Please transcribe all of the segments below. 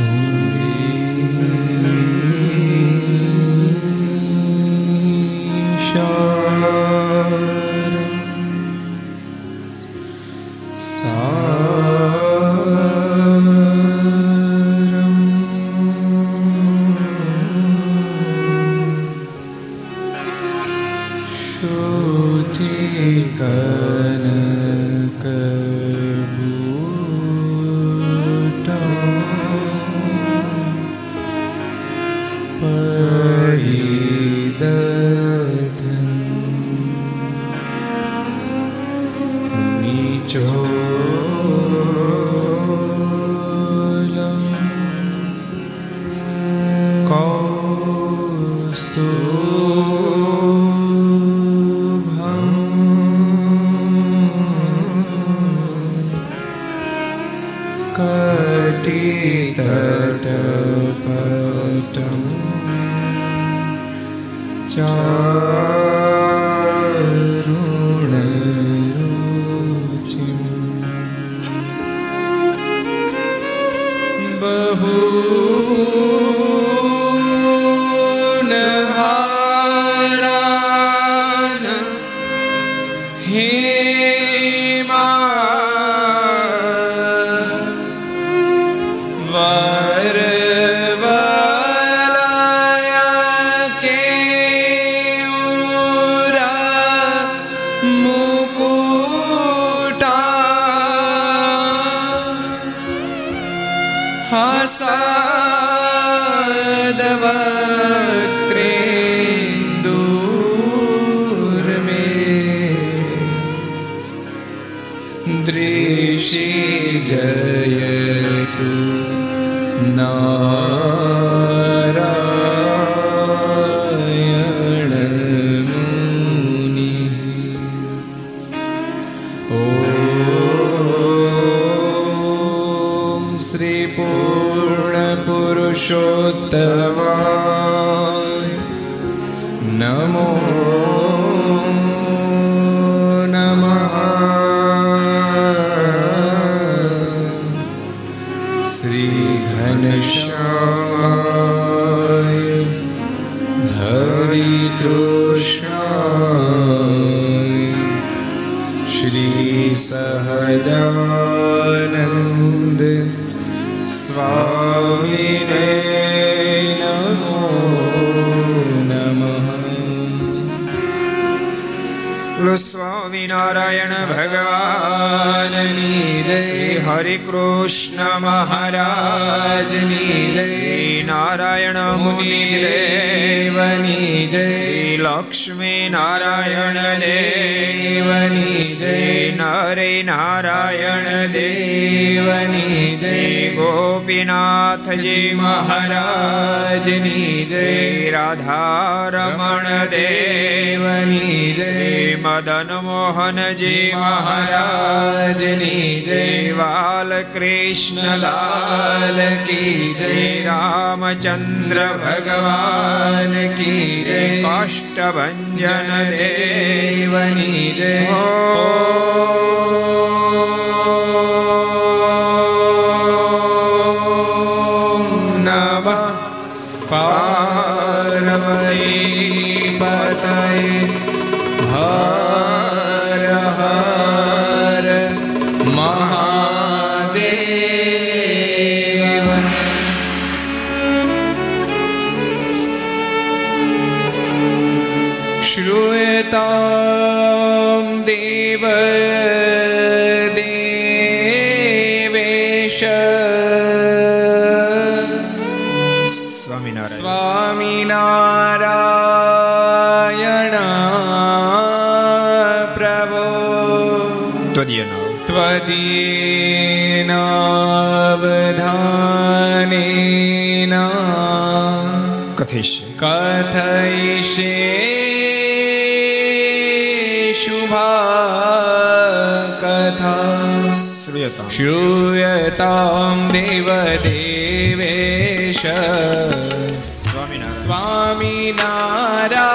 Mm-hmm. पुत्रीषि जय કૃષ્ણ મહારાજની જય. શ્રી નારાયણ મુનિ દેવની જય. શ્રી લક્ષ્મી શ્રી નારાયણ દેવની શ્રી નરે નારાયણ દેવની શ્રી ગોપીનાથજી મહારાજની શ્રી રાધારમણ દેવની શ્રી મદન મોહનજી મહારાજની શ્રી બાલકૃષ્ણલાલ કી શ્રી રામચંદ્ર ભગવાન કી શ્રી કાષ્ટભંજન ગજાનન દેવની જય પાર્વતી પતય હર कथयिषे शुभा कथा श्रूयता श्रूयतां देवदेवेश स्वामिना स्वामिनारा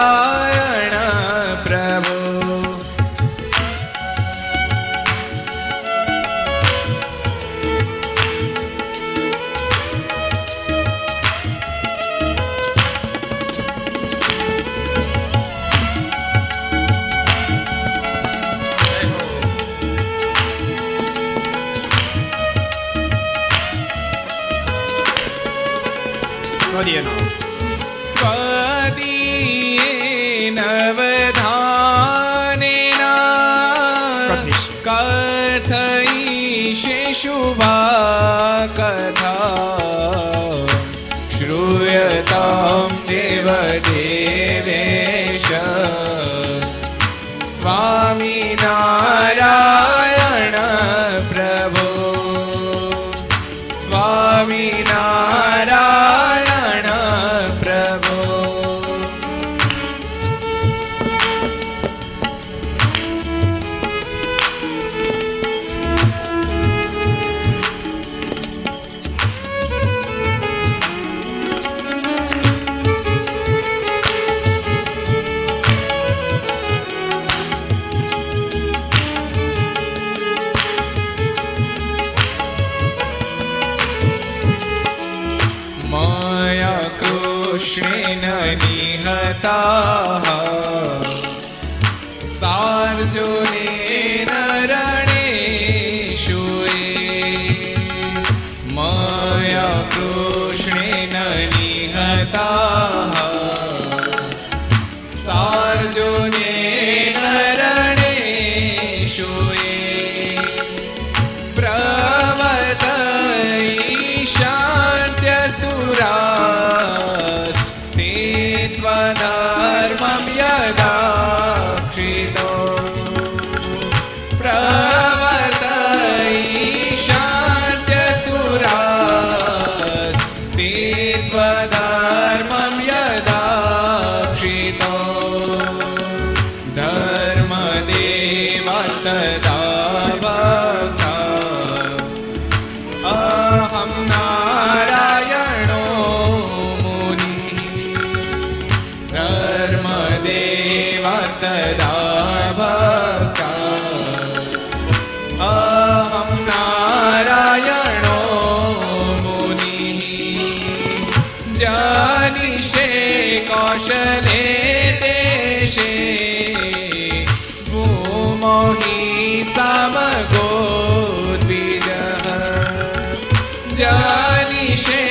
जानिषे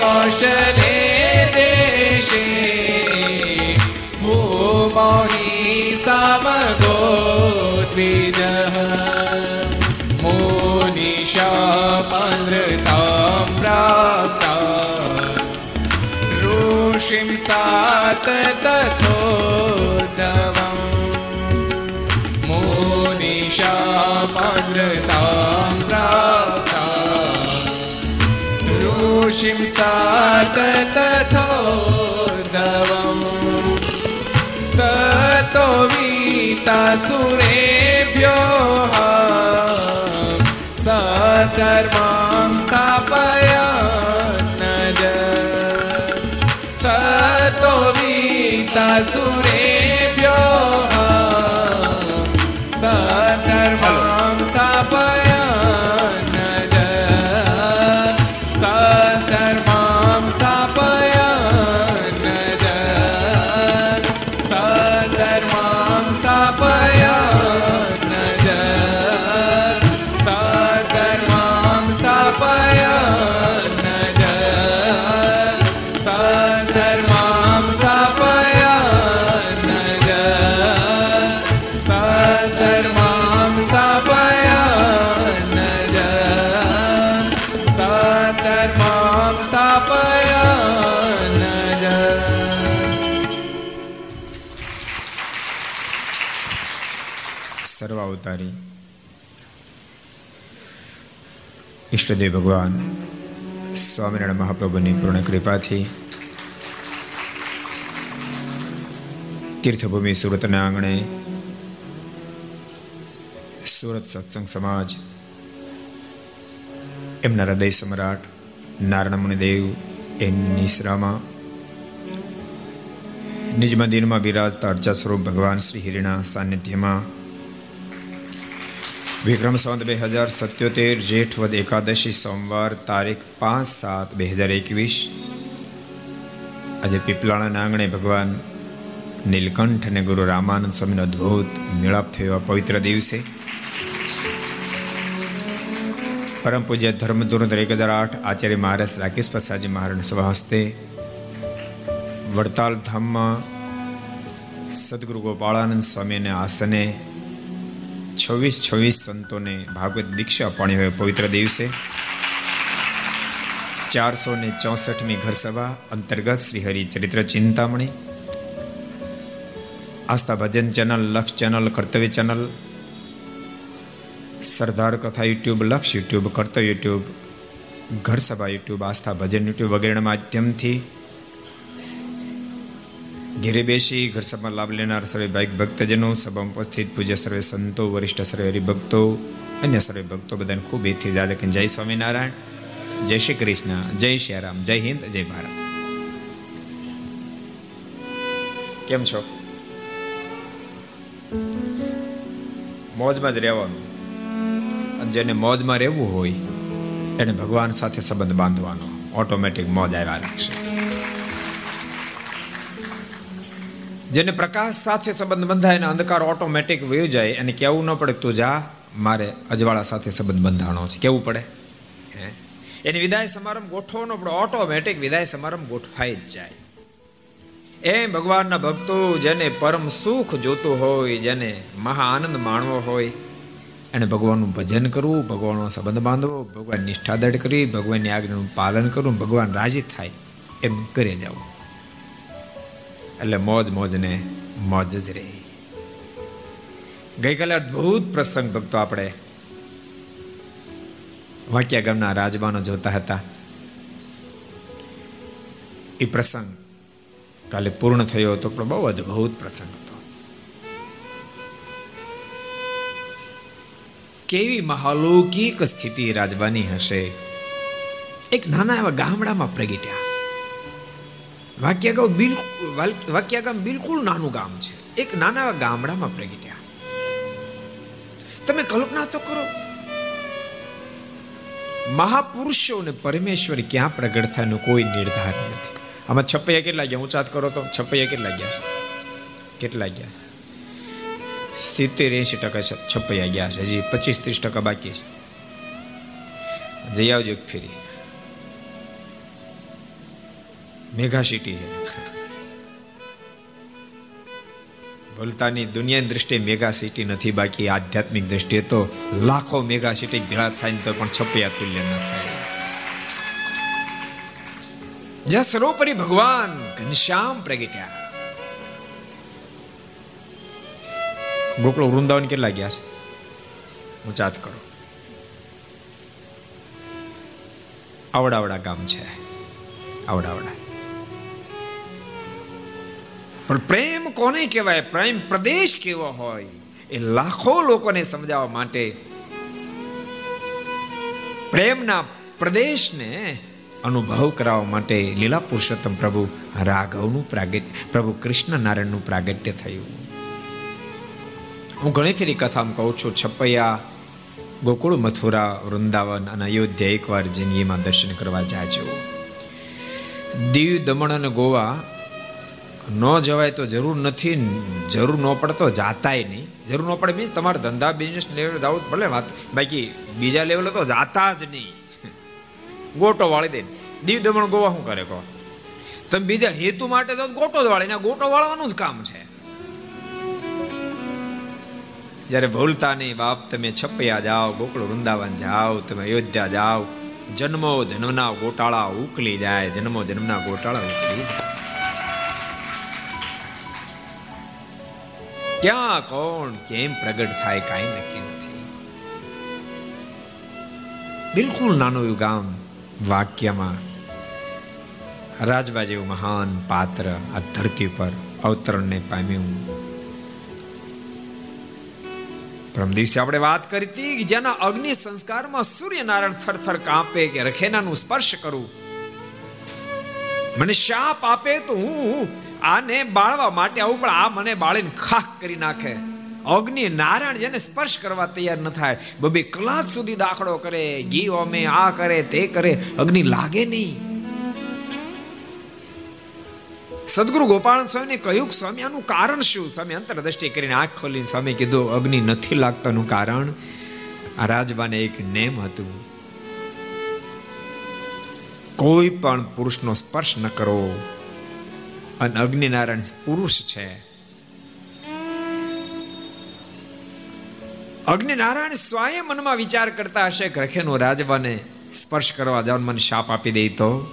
कौशले देशे भूमोहि समगो द्विजः मोनिशापनृतां प्राप्ता ऋषिं स्तात तथोद्धवम् ऋषिं स्तात तथोद्धवम् ततो वीतासुरेभ्योः सधर्मां स्थापयन्नज ततो वीतासुरेभ्योः અવતારી ઈષ્ટદેવ ભગવાન, સ્વામિનારાયણ મહાપ્રભુની પૂર્ણ કૃપાથી તીર્થભૂમિ સુરતના આંગણે સુરત સત્સંગ સમાજ, એમના હૃદય સમ્રાટ નારાયણ મુનિદેવ એમની નિશ્રામાં નિજ મંદિરમાં બિરાજતા અર્ચા સ્વરૂપ ભગવાન શ્રી હિરિના સાનિધ્યમાં વિક્રમ સંવત બે હજાર સત્યોતેર જેઠ વદ એકાદશી સોમવાર તારીખ પાંચ સાત બે હજાર એકવીસ આજે પીપલાણાના આંગણે ભગવાન નીલકંઠ અને ગુરુ રામાનંદ સ્વામીનો અદ્ભુત મેળાપ થયો આ પવિત્ર દિવસે પરમ પૂજ્ય ધર્મ ધોરણ એક હજાર આઠ આચાર્ય મહારાજ રાકેશ પ્રસાદજી મહારાજ સભા હસ્તે વડતાલ ધામમાં સદગુરુ ગોપાળાનંદ સ્વામીને આસને છવ્વીસ છવ્વીસ સંતોને ભાગવત દીક્ષા અપાણી હોય પવિત્ર દિવસે. ચારસો ને ચોસઠમી ઘરસભા અંતર્ગત Shri Hari Charitra Chintamani. Aastha Bhajan channel, Laksh channel, Kartavya channel. સરદાર કથા YouTube, Laksh YouTube, Kartavya YouTube ઘર સભા યુટ્યુબ, આસ્થા ભજન યુટ્યુબ વગેરેના માધ્યમથી ઘેરે બેસી ઘર સભા લાભ લેનાર સર્વે ભાઈ ભક્તજનો, સભા ઉપસ્થિત પૂજ્ય સર્વે સંતો, વરિષ્ઠ સર્વે હરિભક્તો, અન્ય સર્વે ભક્તો બધાને ખૂબ એથી જાજે જય સ્વામિનારાયણ, જય શ્રી કૃષ્ણ, જય શ્રી રામ, જય હિન્દ, જય ભારત. કેમ છો? મોજમાં જ રહેવાનું. જેને મોજમાં રહેવું હોય એને ભગવાન સાથે સંબંધ બાંધવાનો. ઓટોમેટિક મોજ આવ્યા રાખશે. જેને પ્રકાશ સાથે સંબંધ બંધાય અને અંધકાર ઓટોમેટિક વયો જાય અને કેવું ન પડે તું જા, મારે અજવાળા સાથે સંબંધ બંધાણો છે. કેવું પડે? એની વિદાય સમારંભ ગોઠવવાનો પણ ઓટોમેટિક વિદાય સમારંભ ગોઠવાઈ જ જાય. એમ ભગવાનના ભક્તો, જેને પરમ સુખ જોતું હોય, જેને મહા આનંદ માણવો હોય, એને ભગવાનનું ભજન કરવું, ભગવાનનો સંબંધ બાંધવો, ભગવાન નિષ્ઠા દળ કરવી, ભગવાનની આજ્ઞાનું પાલન કરવું, ભગવાન રાજી થાય, એમ કરી જવું. એટલે મોજ મોજને મોજ જ રહે. ગઈકાલે અદભુત પ્રસંગ ભક્તો આપણે વાંક્યા ગામના રાજબાનો જોતા હતા. એ પ્રસંગ કાલે પૂર્ણ થયો હતો, પણ બહુ અદભુત પ્રસંગ હતો. કેવી મહાલૌકિક સ્થિતિ રાજબાની હશે? એક નાના એવા ગામડામાં પ્રગટ્યા. વાક્યગામ બિલકુલ વાક્યગામ બિલકુલ નાનું ગામ છે. એક નાના ગામડામાં પ્રગટ્યા. તમે કલ્પના તો કરો. મહાપુરુષો અને પરમેશ્વર ક્યાં પ્રગટ થાય કોઈ નિર્ધાર નથી. આમાં છપૈયા કેટલા ગયા? ઊંચાત કરો તો. છપૈયા કેટલા ગયા છે? કેટલા ગયા? સિત્તેર એંશી ટકા છપૈયા ગયા છે. હજી પચીસ ત્રીસ ટકા બાકી છે. જઈ આવજો એક ફેરી. મેઘા સિટી છે બોલતાની દુનિયાની દ્રષ્ટિએ મેગા સિટી નથી, બાકી આધ્યાત્મિક દ્રષ્ટિએ તો લાખો મેગા સિટી ભેળા થાય તો પણ છપૈયા તુલ્ય ન થાય. જ્યાં સર્વોપરી ભગવાન ઘનશ્યામ પ્રગટ્યા. ગોકળો વૃંદાવન કેટલા ગયા છે? ઊંચાત કરો. આવડાવડા ગામ છે. આવડાવડા. પણ પ્રેમ કોને કહેવાય? પ્રેમ પ્રદેશ કેવો હોય? એ લાખો લોકોને સમજાવવા માટે પ્રેમના પ્રદેશને અનુભવ કરાવવા માટે લીલા પુરુષોત્તમ પ્રભુ રાઘવનું પ્રાગટ્ય, પ્રભુ કૃષ્ણ નારાયણનું પ્રાગટ્ય થયું. હું ઘણી ફેરી કથામાં કહું છું, છપૈયા, ગોકુળ, મથુરા, વૃંદાવન અને અયોધ્યા એકવાર જિંદગીમાં દર્શન કરવા જાજો. દીવ દમણ અને ગોવા ન જવાય તો જરૂર નથી, જરૂર ન પડે તો જાતાય નહીં. જરૂર ન પડે મીન્સ તમારા ધંધા બિઝનેસ લેવલ જાવ ભલે, વાત બાકી બીજા લેવલે તો જાતા જ નહીં. ગોટો વાળી દે. દીવ દમણ ગોવા શું કરે કહો? તમે બીજા હેતુ માટે તો ગોટો જ વાળીને ગોટો વાળવાનું જ કામ છે. જ્યારે ભૂલતા નહીં, બાપ, તમે છપૈયા જાઓ, ગોકુળ વૃંદાવન જાઓ, તમે અયોધ્યા જાઓ, જન્મો જન્મના ગોટાળા ઉકલી જાય, જન્મો જન્મના ગોટાળા ઉકલી જાય. ક્યાં કોણ કેમ પ્રગટ થાય કાંઈ નક્કી નથી બિલકુલ નાનું એવું ગામ વાક્યમાં રાજબા જેવું મહાન પાત્ર આ ધરતી પર અવતરણને પામ્યું પરમ દિવસે આપણે વાત કરી હતી કે જેના અગ્નિ સંસ્કારમાં સૂર્યનારાયણ થરથર કાંપે કે રખેનાનું સ્પર્શ કરું મને શાપ આપે તો હું આને બાળવા માટે આવું, પણ આ મને બાળીને ખાખ કરી નાખે. અગ્નિ નારાયણ જેને સ્પર્શ કરવા તૈયાર ન થાય. બબે કલાક સુધી દાખલો કરે, ઘી ઓમે, આ કરે, તે કરે, અગ્નિ લાગે નહીં. સદગુરુ ગોપાલ સ્વામીને કહ્યું સ્વામી આનું કારણ શું? સ્વામી અંતરદ્રષ્ટિ કરીને આંખ ખોલીને સ્વામી કીધું, અગ્નિ નથી લાગતાનું કારણ. આ રાજબાને એક નેમ હતું. કોઈ પણ પુરુષનો સ્પર્શ ન કરો. અને અગ્નિનારાયણ પુરુષ છે. અગ્નિનારાયણ સ્વયં મનમાં વિચાર કરતા હશે કે રખેનો રાજવાને સ્પર્શ કરવા જાવ મને શાપ આપી દે તો.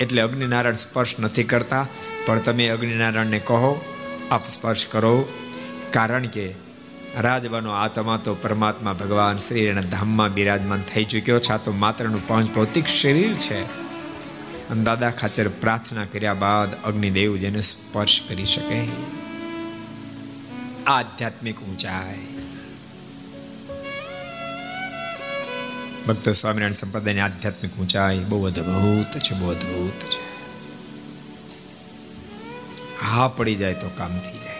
એટલે અગ્નિનારાયણ સ્પર્શ નથી કરતા, પણ તમે અગ્નિનારાયણને કહો, આપ સ્પર્શ કરો. કારણ કે રાજવાનો આત્મા તો પરમાત્મા ભગવાન શ્રી એના ધામમાં બિરાજમાન થઈ ચૂક્યો છે, આ તો માત્રનું પાંચ ભૌતિક શરીર છે. અને દાદા ખાચર પ્રાર્થના કર્યા બાદ અગ્નિદેવ જેને સ્પર્શ કરી શકે. આધ્યાત્મિક ઊંચાઈ. ભક્ત સ્વામિનારાયણ સંપ્રદાયની આધ્યાત્મિક ઊંચાઈ બહુ અદ્ભુત છે, બહુ અદ્ભુત છે. હા, પડી જાય તો કામ થઈ જાય.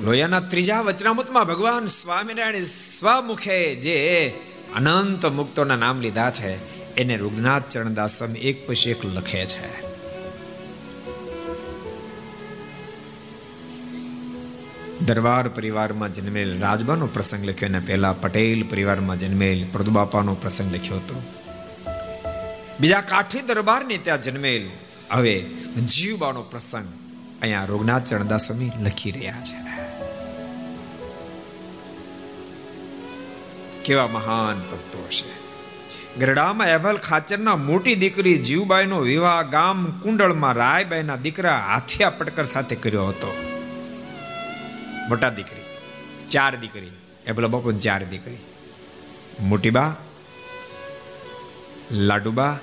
લોયાના ત્રીજા વચનામૃતમાં ભગવાન સ્વામિનારાયણ સ્વમુખે જે અનંત મુક્તોના નામ લીધા છે એને રૂગનાથ ચરણદાસમ એક પછી એક લખે છે. દરબાર પરિવારમાં જન્મેલ રાજબાનો પ્રસંગ લખ્યો અને પહેલા પટેલ પરિવારમાં જન્મેલ પ્રદુબાપાનો પ્રસંગ લખ્યો હતો. બીજા કાઠી દરબારની ત્યાં જન્મેલ હવે જીવબાનો પ્રસંગ અહીંયા રોગનાથ ચરણદાસ સ્વામી લખી રહ્યા છે. કેવા મહાન ભક્તો છે ગરડામાં એભલ ખાચરના મોટી દીકરી જીવબાઈનો વિવાહ ગામ કુંડળમાં રાયબાઈના દીકરા હાથિયા પટકર સાથે કર્યો હતો. મોટા દીકરી, ચાર દીકરી. એ પેલા બાપુ, ચાર દીકરી. મોટીબા, લાડુબા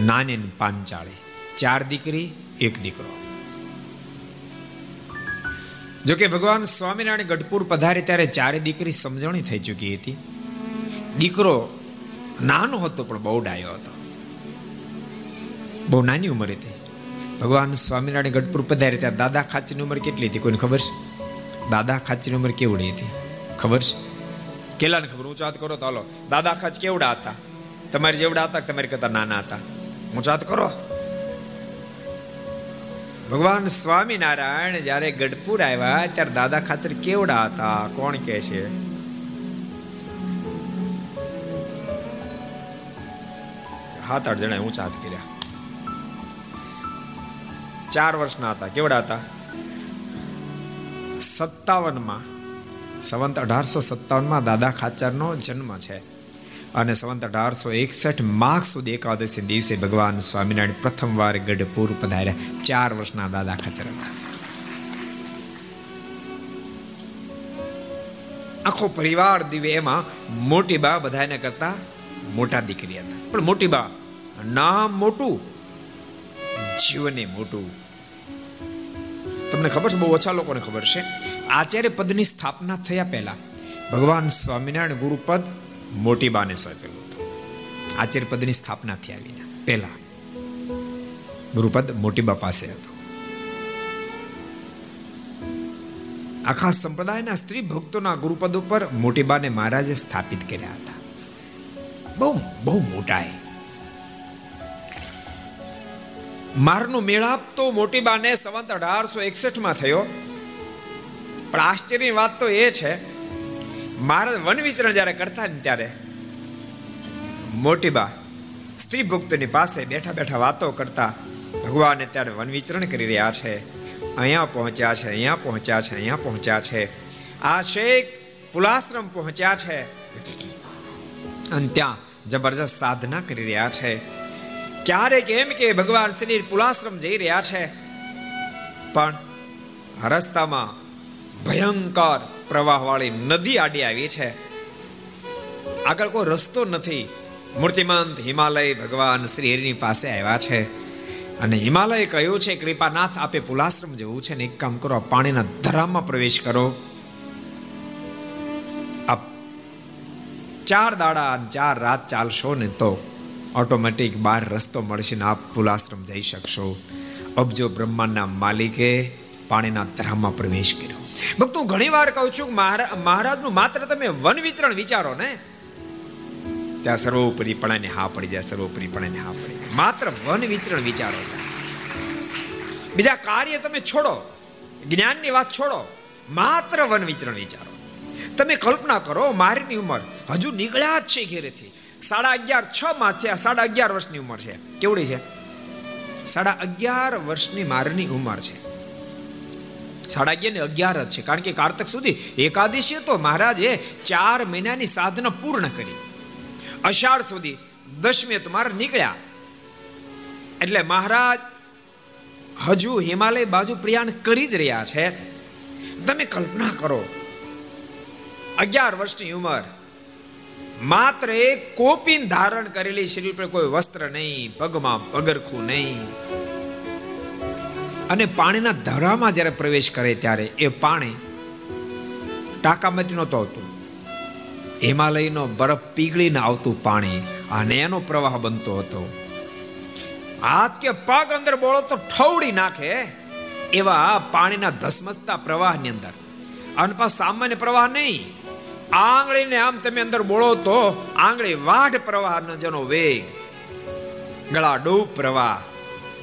નાની પાંચાળી. ચાર દીકરી, એક દીકરો. જો કે ભગવાન સ્વામિનારાયણ ગઢપુર પધારે ત્યારે ચારે દીકરી સમજણી થઈ ચૂકી હતી. દીકરો નાનો હતો, પણ બહુ ડાયો હતો. બહુ નાની ઉંમર હતી. ભગવાન સ્વામિનારાયણ ગઢપુર પધારે ત્યારે દાદા ખાચીની ઉંમર કેટલી હતી? કોઈને ખબર છે? દાદા ખાચીની ઉંમર કેવડી હતી? ખબર છે? કેટલાને ખબર? ઊંચો હાથ કરો તો હાલો. દાદા ખાચ કેવડા હતા? તમારી જેવડા હતા તમારી કરતા નાના હતા? ઊંચાત કરો. ભગવાન સ્વામિનારાયણ જ્યારે ગઢપુર આવ્યા ત્યારે દાદા ખાચર કેવડા હતા? કોણ કહે છે? હાથ આઠ જણા ઊંચા હાથ કર્યા. ચાર વર્ષના હતા. કેવડા હતા? સત્તાવનમાં, સંવંત અઢારસો સત્તાવનમાં દાદા ખાચરનો જન્મ છે. અને સંવંત અઢારસો એકસઠ માઘ સુધી એકાદશી દિવસે ભગવાન સ્વામિનારાયણ પ્રથમવાર ગઢપુર પધાર્યા. ચાર વર્ષના દાદા ખાચર આખો પરિવાર દિવે એમાં મોટી બા બધાને કરતા મોટા દીકરી હતા. પણ મોટી બા, નામ મોટું, જીવને મોટું. તમને ખબર છે, બહુ ઓછા લોકોને ખબર છે, આચાર્ય પદની સ્થાપના થયા પહેલા ભગવાન સ્વામિનારાયણ ગુરુપદ મોટી બાને સોંપેલું હતું. આચાર્ય પદની સ્થાપના થયા વિના પહેલા ગુરુપદ મોટી બા પાસે હતું. આખા સંપ્રદાયના સ્ત્રી ભક્તોના ગુરુપદ ઉપર મોટી બાને મહારાજે સ્થાપિત કર્યા હતા. બહુ બહુ મોટા એ મારનો મેળાપ તો મોટી બાને સંવંત અઢારસો એકસઠમાં થયો. પણ આશ્ચર્યની વાત તો એ છે મહારાજ વન વિચરણ જ્યારે કરતા ને ત્યારે, મોટી બા સ્ત્રી ભક્તની પાસે બેઠા બેઠા વાતો કરતા ભગવાન ત્યારે વન વિચરણ કરી રહ્યા છે. અહીંયા પહોંચ્યા છે, અહીંયા પહોંચ્યા છે, અહીંયા પહોંચ્યા છે. આ શેખ પુલાશ્રમ પહોંચ્યા છે. અને ત્યાં જબરજસ્ત સાધના કરી રહ્યા છે. ક્યારેક એમ કે ભગવાન શ્રી પુલાશ્રમ જઈ રહ્યા છે. પણ રસ્તામાં ભયંકર પ્રવાહવાળી નદી આડી આવી છે. આગળ કોઈ રસ્તો નથી. મૂર્તિમંત હિમાલય ભગવાન શ્રી હરિની પાસે આવ્યા છે. અને હિમાલય કહ્યું છે, કૃપાનાથ, આપે પુલાશ્રમ જવું છે ને એક કામ કરો પાણીના ધરામાં પ્રવેશ કરો. ચાર દાડા ચાર રાત ચાલશો ને તો ઓટોમેટિક બહાર રસ્તો મળશે ને આપ પુલાશ્રમ જઈ શકશો. અબજો બ્રહ્માંડના માલિકે પાણીના ધરામાં પ્રવેશ કર્યો. ભક્તો ઘણી વાર કહું છું મહારાજનું માત્ર તમે વન વિચરણ વિચારો ને, ત્યાં સર્વોપરીપણાને હા પડી જાય સર્વોપરીપણાને હા પડી જાય. માત્ર વન વિચરણ વિચારો. બીજા કાર્ય તમે છોડો, જ્ઞાનની વાત છોડો, માત્ર વન વિચરણ વિચારો. તમે કલ્પના કરો, મારીની ઉંમર હજુ નીકળ્યા જ છે ઘેરેથી. સાડા અગિયાર છ માસ થયા, સાડા અગિયાર વર્ષની ઉંમર છે. કેવડી છે? સાડા અગિયાર વર્ષની મારની ઉંમર છે. સાડા અગિયાર ને અગિયાર જ છે. કારણ કે કારતક સુધી એકાદશી તો મહારાજે ચાર મહિનાની સાધના પૂર્ણ કરી. અષાઢ સુધી દશમે તો મારે નીકળ્યા. એટલે મહારાજ હજુ હિમાલય બાજુ પ્રયાણ કરી જ રહ્યા છે. તમે કલ્પના કરો, અગિયાર વર્ષની ઉંમર માત્ર એક કોપીન ધારણ કરેલી શરીર પર કોઈ વસ્ત્ર નહીં, પગમાં પગરખું નહીં. અને પાણીના ધરામાં જ્યારે પ્રવેશ કરે ત્યારે એ પાણી ટાંકામાંથી નહોતું આવતું. હિમાલયનો બરફ પીગળીને આવતું પાણી અને એનો પ્રવાહ બનતો હતો. હાથ કે પગ અંદર બોળો તો ઠવડી નાખે એવા પાણીના ધસમસતા પ્રવાહની અંદર. અને સામાન્ય પ્રવાહ નહીં. આંગળીને આમ તમે અંદર બોળો તો આંગળી વાઢ પ્રવાહનો જેનો વેગ ડૂબ પ્રવાહ,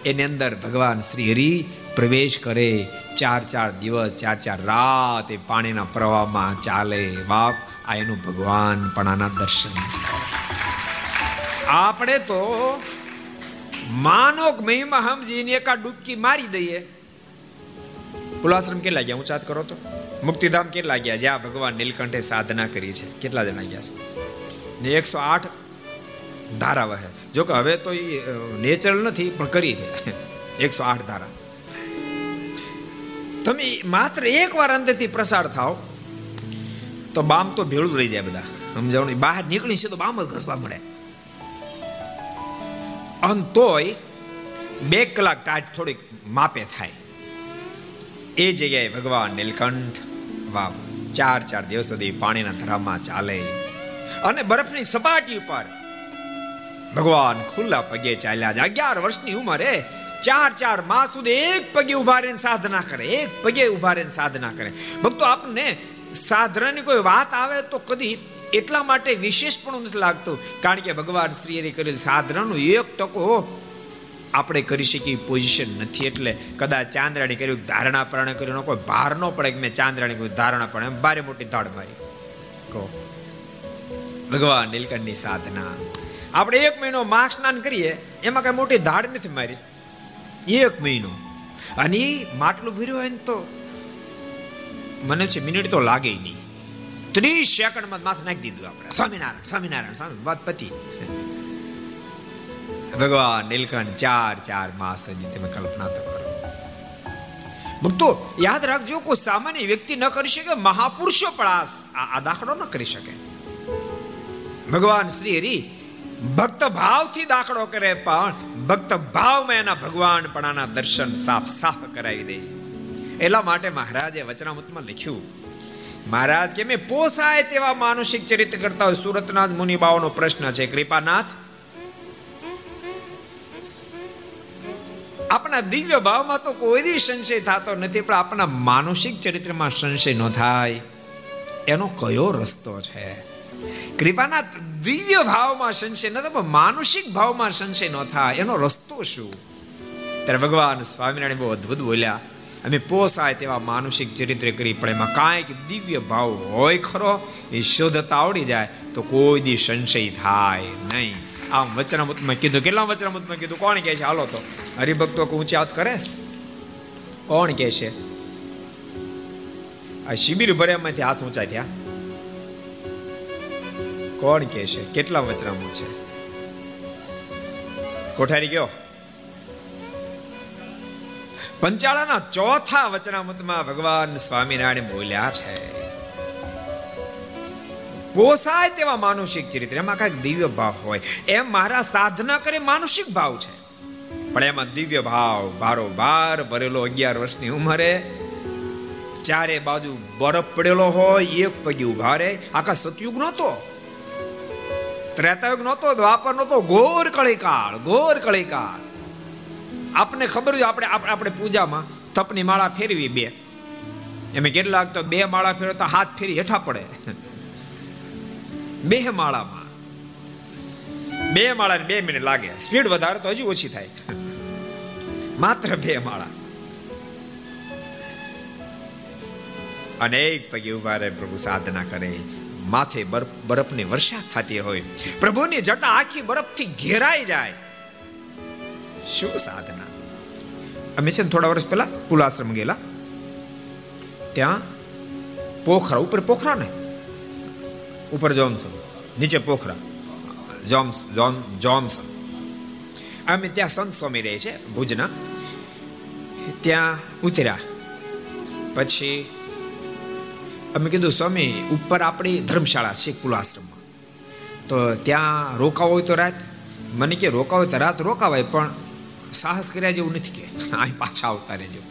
એની અંદર ભગવાન શ્રી હરિ પ્રવેશ કરે. ચાર ચાર દિવસ, ચાર ચાર રાત એ પાણીના પ્રવાહમાં ચાલે. બાપ, આ એનું ભગવાન પણ આના દર્શન છે. આપણે તો માનો મહિમા સમજીને એકા ડૂબકી મારી દઈએ. પુલાશ્રમ કેટલા ગયા? હું ચાત કરો તો. મુક્તિધામ કેટલા ગયા જ્યાં ભગવાન નીલકંઠે સાધના કરી છે. કેટલા જણા ગયા છે? ને એકસો આઠ ધારા વહે. જો કે હવે તો એ નેચરલ નથી, પણ કરી છે. એકસો આઠ ધારા. તમે માત્ર એક વાર અંદરથી પ્રસાર થાવ તો બામ તો ભેળું રહી જાય બધા. સમજાવணும் બહાર નીકળી છે તો બામ જ ઘસવા મળે અન તોય બે કલાક ટાટ થોડીક માપે થાય. એ જગ્યાએ ભગવાન નીલકંઠ વાવ. ચાર ચાર દિવસ સુધી પાણીના ધરામાં ચાલે. અને બરફની સપાટી ઉપર ભગવાન ખુલ્લા પગે ચાલ્યા છે અગિયાર વર્ષની ઉંમરે ચાર ચાર માસ સુધી એક પગે ઊભા રહીને સાધના કરે. એક પગે ઊભા રહીને સાધના કરે. ભક્તો, આપને સાધનાની કોઈ વાત આવે તો કદી એટલા માટે વિશેષ પણ નથી લાગતું. કારણ કે ભગવાન શ્રી હરિ કરેલ સાધનાનો એક ટકો આપણે કરી શકીએ પોઝિશન નથી. એટલે કદાચ ચાંદ્રાણી કર્યું, ધારણા પ્રાણે કર્યું કોઈ ભાર ન પડે કે મેં ચાંદ્રાણી કર્યું ધારણા પણ એમ ભારે મોટી ધાડ મારી. કહો. ભગવાન નીલકંઠની સાધના. આપણે એક મહિનો માઘ સ્નાન કરીએ, એમાં કઈ મોટી ધાડ નથી મારી. એક મહિનો. અને માટલું ભર્યું હોય ને તો મને છે મિનિટ તો લાગે નહીં. ત્રીસ સેકન્ડમાં માથે નાખી દીધું આપણે. સ્વામિનારાયણ સ્વામિનારાયણ સ્વામી વાત પતિ. ભગવાન નીલકંઠ ચાર ચાર માસ સુધી તમે કલ્પના તો કરો. ભક્તો, યાદ રાખજો કોઈ સામાન્ય વ્યક્તિ ન કરી શકે, મહાપુરુષો પણ આ દાખલો ન કરી શકે. ભગવાન શ્રી હરિ ભક્ત ભાવથી દાખલો કરે પણ ભક્ત ભાવમાં એના ભગવાન પણાના દર્શન સાફ સાફ કરાવી દે. એટલા માટે મહારાજે વચનામૃતમાં લખ્યું, મહારાજ, કે મેં પોસાય તેવા માનસિક ચરિત્ર કરતા હોય સુરતનાથ મુનિબાઓનો પ્રશ્ન છે. કૃપાનાથ આપણા દિવ્ય ભાવમાં તો કોઈ સંશય થતો નથી, પણ આપણા માનસિક ચરિત્રમાં સંશય ન થાય. એનો કયો રસ્તો છે? કૃપાના દિવ્ય ભાવમાં સંશય ન પણ માનસિક ભાવમાં સંશય ન થાય. એનો રસ્તો શું? ત્યારે ભગવાન સ્વામિનારાયણ બહુ અદ્ભુત બોલ્યા, અમે પોસાય તેવા માનસિક ચરિત્ર કરી, પણ એમાં કાંઈક દિવ્ય ભાવ હોય ખરો, એ શોધતા આવડી જાય, તો કોઈ દી સંશય થાય નહીં. આમ વચનામૃતમાં કીધું. કેટલા વચનામૃતમાં કીધું? કોણ કહે છે? હાલો તો. હરિભક્તો ઊંચી હાથ કરે? કોણ કહે છે? આ શિબિર ભર્યામાંથી હાથ ઊંચા થયા. કોણ કહે છે? કેટલા વચનામૃત છે? કોઠારી ગયો પંચાળાના ચોથા વચનામૃતમાં ભગવાન સ્વામિનારાયણ બોલ્યા છે. પોસાય તેવા માનુષિક ચરિત્ર. એમાં કંઈક દિવ્ય ભાવ હોય. એમ મારા સાધના કરે માનુષિક ભાવ છે. પણ એમાં દિવ્ય ભાવ બારો બાર ભરેલો અગિયાર વર્ષની ઉંમરે ચારે બાજુ બરફ પડેલો હોય, એક પગી ઊભા રે આખા સતયુગ નહોતો. ત્રેતાયુગ નહોતો દ્વાપર નહોતો. ઘોર કળીકાળ ઘોર કળીકાળ. આપને ખબર છે આપણે આપણે પૂજામાં તપની માળા ફેરવી બે. એમ કેટલાક તો બે માળા ફેરવો તો હાથ ફેરી હેઠા પડે. બે માળામાં બે માળા બે મિનિટ લાગે. સ્પીડ વધારે તો હજી ઓછી થાય. માત્ર બે માળા. અનેક પગે ઊભા રહે પ્રભુ સાધના કરે. માથે બરફ, બરફની વર્ષા થતી હોય. પ્રભુની જટા આખી બરફથી ઘેરાઈ જાય. શું સાધના? અમે છે ને થોડા વર્ષ પહેલા કુલાશ્રમ ગયેલા. ત્યાં પોખરા, ઉપર પોખરા ને ઉપર જોમસન નીચે પોખરા. જોમ્સ જોમ જોમસન અમે ત્યાં સંત સ્વામી રહે છે, ભુજના. ત્યાં ઉતર્યા. પછી અમે કીધું, સ્વામી, ઉપર આપણી ધર્મશાળા છે કુલાશ્રમમાં. તો ત્યાં રોકાવો હોય તો રાત. મને કે, રોકાવો તો રાત રોકાવાય, પણ સાહસ કર્યા જેવું નથી કે. અહીં પાછા આવતા રહેજો.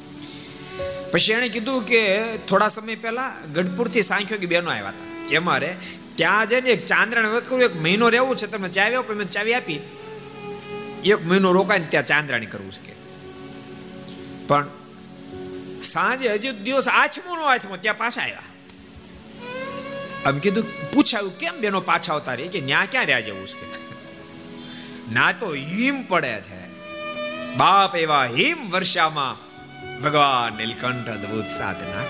પછી એણે કીધું કે, થોડા સમય પહેલા ગઢપુરથી સાંખ્યોગી બહેનો આવ્યા હતા. કે અમારે ત્યાં જઈને એક ચાંદ્રણ વખત કરવું એક મહિનો રહેવું છે તમે ચાવી આપો, મેં ચાવી આપી. એક મહિનો રોકાઈને ત્યાં ચાંદ્રાણી કરવું છે પણ સાંજે હજી દિવસ આઠમો નો આઠમો ત્યાં પાછા આવ્યા. આમ કીધું, પૂછાયું, કેમ બેનો પાછા આવતા રહી? કે ન્યા ક્યાં રહ્યા જવું છે ના તો હિમ પડે છે. બાપ એવા હિમ વર્ષામાં ભગવાન નીલકંઠ અદભુત સાધના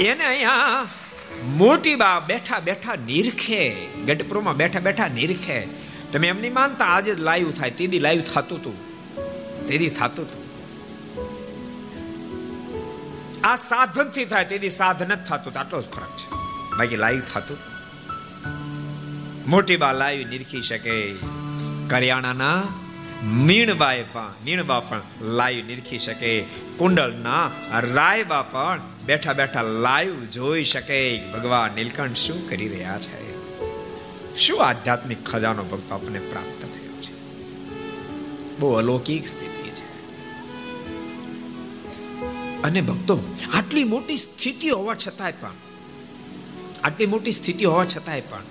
એને અહીંયા મોટી બા બેઠા બેઠા નિરખે. ગઢપુરમાં બેઠા બેઠા નિરખે. તમે એમ નહીં માનતા, આજે જ લાઈવ થાય. તેદી લાઈવ થતું હતું તેદી થતું હતું આ સાધનથી થાય તેદી સાધન જ થતું આટલો જ ફરક છે. બાકી લાઈવ થતું મોટી બા લાઈવ નિરખી શકે. કરિયાણાના મીણબાએ પણ, મીણબા પણ લાઈવ નિરખી શકે. કુંડલના રાયબા પણ બેઠા બેઠા લાઈવ જોઈ શકે ભગવાન નીલકંઠ શું કરી રહ્યા છે? શું આધ્યાત્મિક ખજાનો ભક્તો આપણને પ્રાપ્ત થયો છે? બહુ અલૌકિક સ્થિતિ છે. અને ભક્તો, આટલી મોટી સ્થિતિ હોવા છતાંય પણ, આટલી મોટી સ્થિતિ હોવા છતાંય પણ,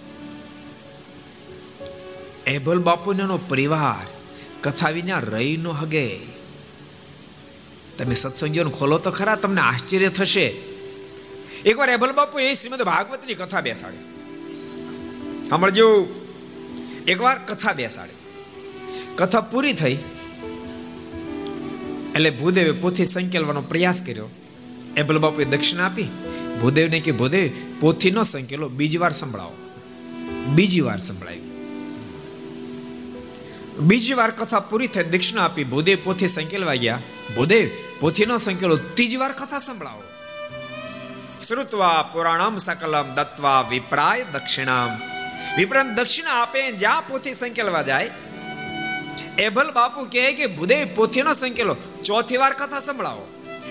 એબલ બાપુનો પરિવાર કથા વિના રહી ન હગે. તમે સત્સંગીઓને ખોલો તો ખરા તમને આશ્ચર્ય થશે. એકવાર એભલ બાપુ એ શ્રીમદ ભાગવતની કથા બેસાડી. સાંભળજો. એકવાર કથા બેસાડી. કથા પૂરી થઈ. એટલે ભૂદેવે પોથી સંકેલવાનો પ્રયાસ કર્યો. એભલ બાપુએ દક્ષિણા આપી. ભૂદેવને કે, ભૂદેવ પોથી ન સંકેલો બીજી વાર સંભળાવો. બીજી વાર સંભળાવી. બીજી વાર કથા પૂરી થઈ, દક્ષિણા આપી. ભૂદેવ પોથી સંકેલવા ગયા. ભૂદેવ પોથી નો સંકેલો ત્રીજી વાર કથા સંભળાવો શ્રુત્વા પુરાણમ સકલમ દત્વા વિપ્રાય દક્ષિણામ વિપ્રામ દક્ષિણા આપે જ્યાં પોથી સંકેલવા જાય એભલ બાપુ કહે કે ભૂદેવ પોથીનો સંકેલો ચોથી વાર કથા સંભળાવો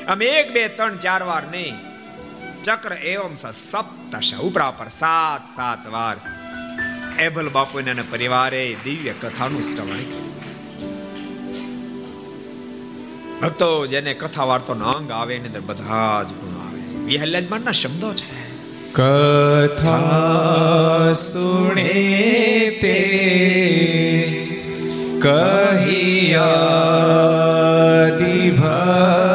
અમે એક બે ત્રણ ચાર વાર નહીં ચક્ર એવમ સપ્તશ ઉપરા પર સાત સાત વાર એભલ બાપુને અને પરિવારે દિવ્ય કથાનું શ્રવણ ભક્તો જેને કથા વાર્તો અંગ આવે, એની અંદર બધા જ ગુણો આવે. વિહલ્યાજમાનના શબ્દો છે. કથા સુણે તે કહિયા ભક્તિ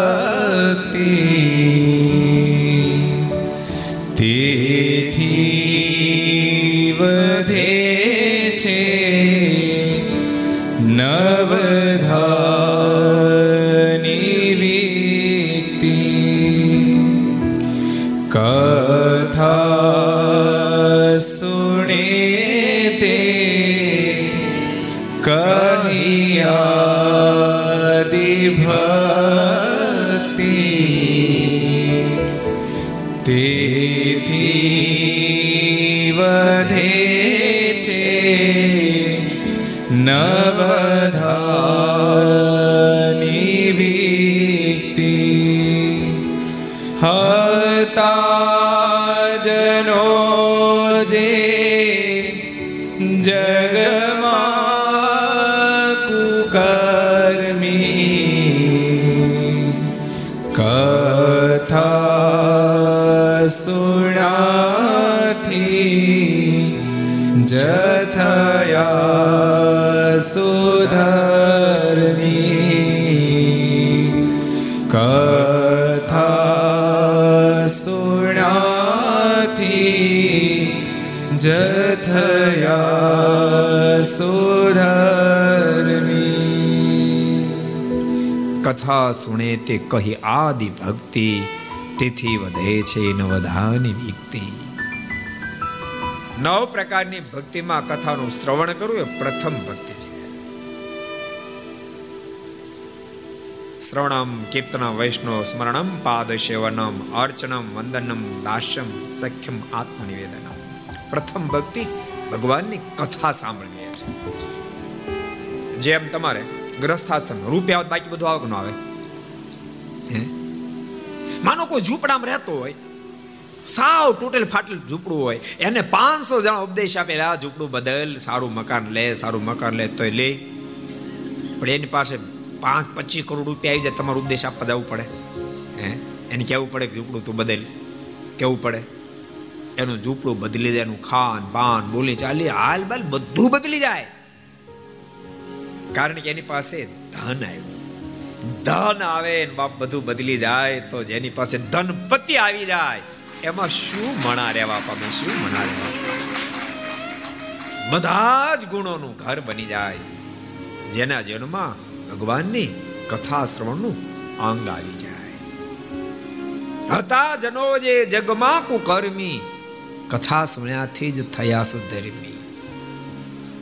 તેથી વધે છે. નવધાની કથા સુણે તે કહી આદિ ભક્તિ. તેથી વધે છે નવધાની વિક્તિ. નવ પ્રકારની ભક્તિમાં કથાનું શ્રવણ કરવું એ પ્રથમ ભક્તિ છે. શ્રવણમ કીર્તન વૈષ્ણવ સ્મરણમ પાદ સેવનમ અર્ચનમ, વંદનમ, દાસ્યમ, સખ્યમ, આત્મનિવેદનમ. પ્રથમ ભક્તિ ભગવાનની કથા સાંભળવી છે. જેમ તમારે ગ્રસ્થાશ્રમ રૂપિયા આવે બાકી બધું આવક ન આવે. હે? માનો કોઈ ઝૂંપડામાં રહેતો હોય, સાવ તૂટેલ ફાટેલ ઝૂંપડું હોય, એને પાંચસો જણા ઉપદેશ આપેલા ઝૂંપડું બદલ, સારું મકાન લે, સારું મકાન લે તો લે. પણ એની પાસે પાંચ પચીસ કરોડ રૂપિયા આવી જાય, તમારો ઉપદેશ આપવા જવું પડે. હે? એને કહેવું પડે કે ઝૂંપડું તું બદલ. કેવું પડે. એનું ઝૂંપડું બદલી જાય એનું ખાન પાન બોલી, ચાલી, હાલ બાલ બધું બદલી જાય. કારણ કે એની પાસે ધન આવ્યું. ધન આવે બાપ બધું બદલી જાય તો જેની પાસે ધનપતિ આવી જાય. એમાં શું મણા રહેવા પામે શું મણા રહેવા બધા જ ગુણોનું ઘર બની જાય. જેના જીવનમાં ભગવાનની કથા શ્રવણનું અંગ આવી જાય. હતા જનો જે જગમાં કુકર્મી, કથા સુણ્યાથી જ થયા સુધર્મી.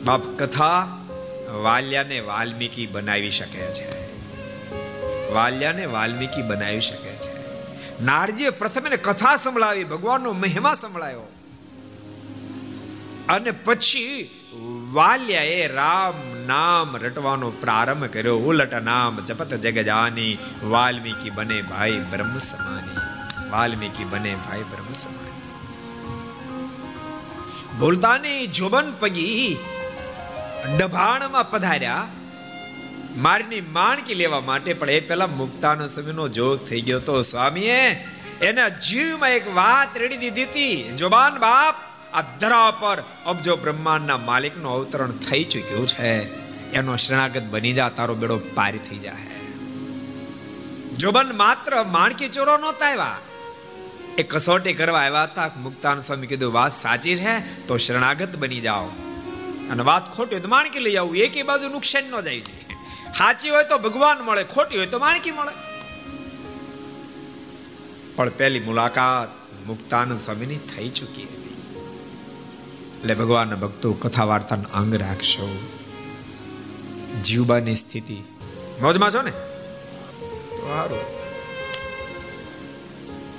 બાપ કથા વાલ્યાને વાલ્મીકી બનાવી શકે છે. વાલ્યાને વાલ્મીકી બનાવી શકે છે. નારજીએ પ્રથમ એને કથા સંભળાવી, ભગવાનનો મહિમા સંભળાયો. અને પછી વાલ્યાએ રામ નામ રટવાનો પ્રારંભ કર્યો. ઉલટ નામ જપત જગજાની, વાલ્મીકી બને ભાઈ બ્રહ્મ સમાની વાલ્મીકી બને ભાઈ બ્રહ્મ સમાની બોલતાની જોબન પગી ડભાણમાં પધાર્યા. મારની માણકી લેવા માટે પણ એ પેલા મુક્તાનો સમયનો જોગ થઈ ગયો તો સ્વામીએ એના જીવમાં એક વાત રેડી દીધી હતી. જોબાન બાપ, આ ધરા પર અબજો બ્રહ્માંડના માલિકનું અવતરણ થઈ ચૂક્યું છે. એનો શરણાગત બની જા, તારો બેડો પારી થઈ જાય જોબન માત્ર માણકી ચોરો નહોતા આવ્યા. એ કસોટી કરવા આવ્યા હતા. મુક્તાન સ્વામી કીધું, વાત સાચી છે, તો શરણાગત બની જાઓ. અને વાત ખોટી હોય તો માણકી લઈ આવું. એકી બાજુ નુકસાન ન જાય. સાચી હોય તો ભગવાન મળે, ખોટી હોય તો માણકી મળે. પણ પહેલી મુલાકાત મુક્તાનંદ સ્વામીની થઈ ચૂકી હતી. એટલે ભગવાનના ભક્તો કથા વાર્તાનો અંગ રાખશો. જીવબાની સ્થિતિ. મોજમાં છો ને?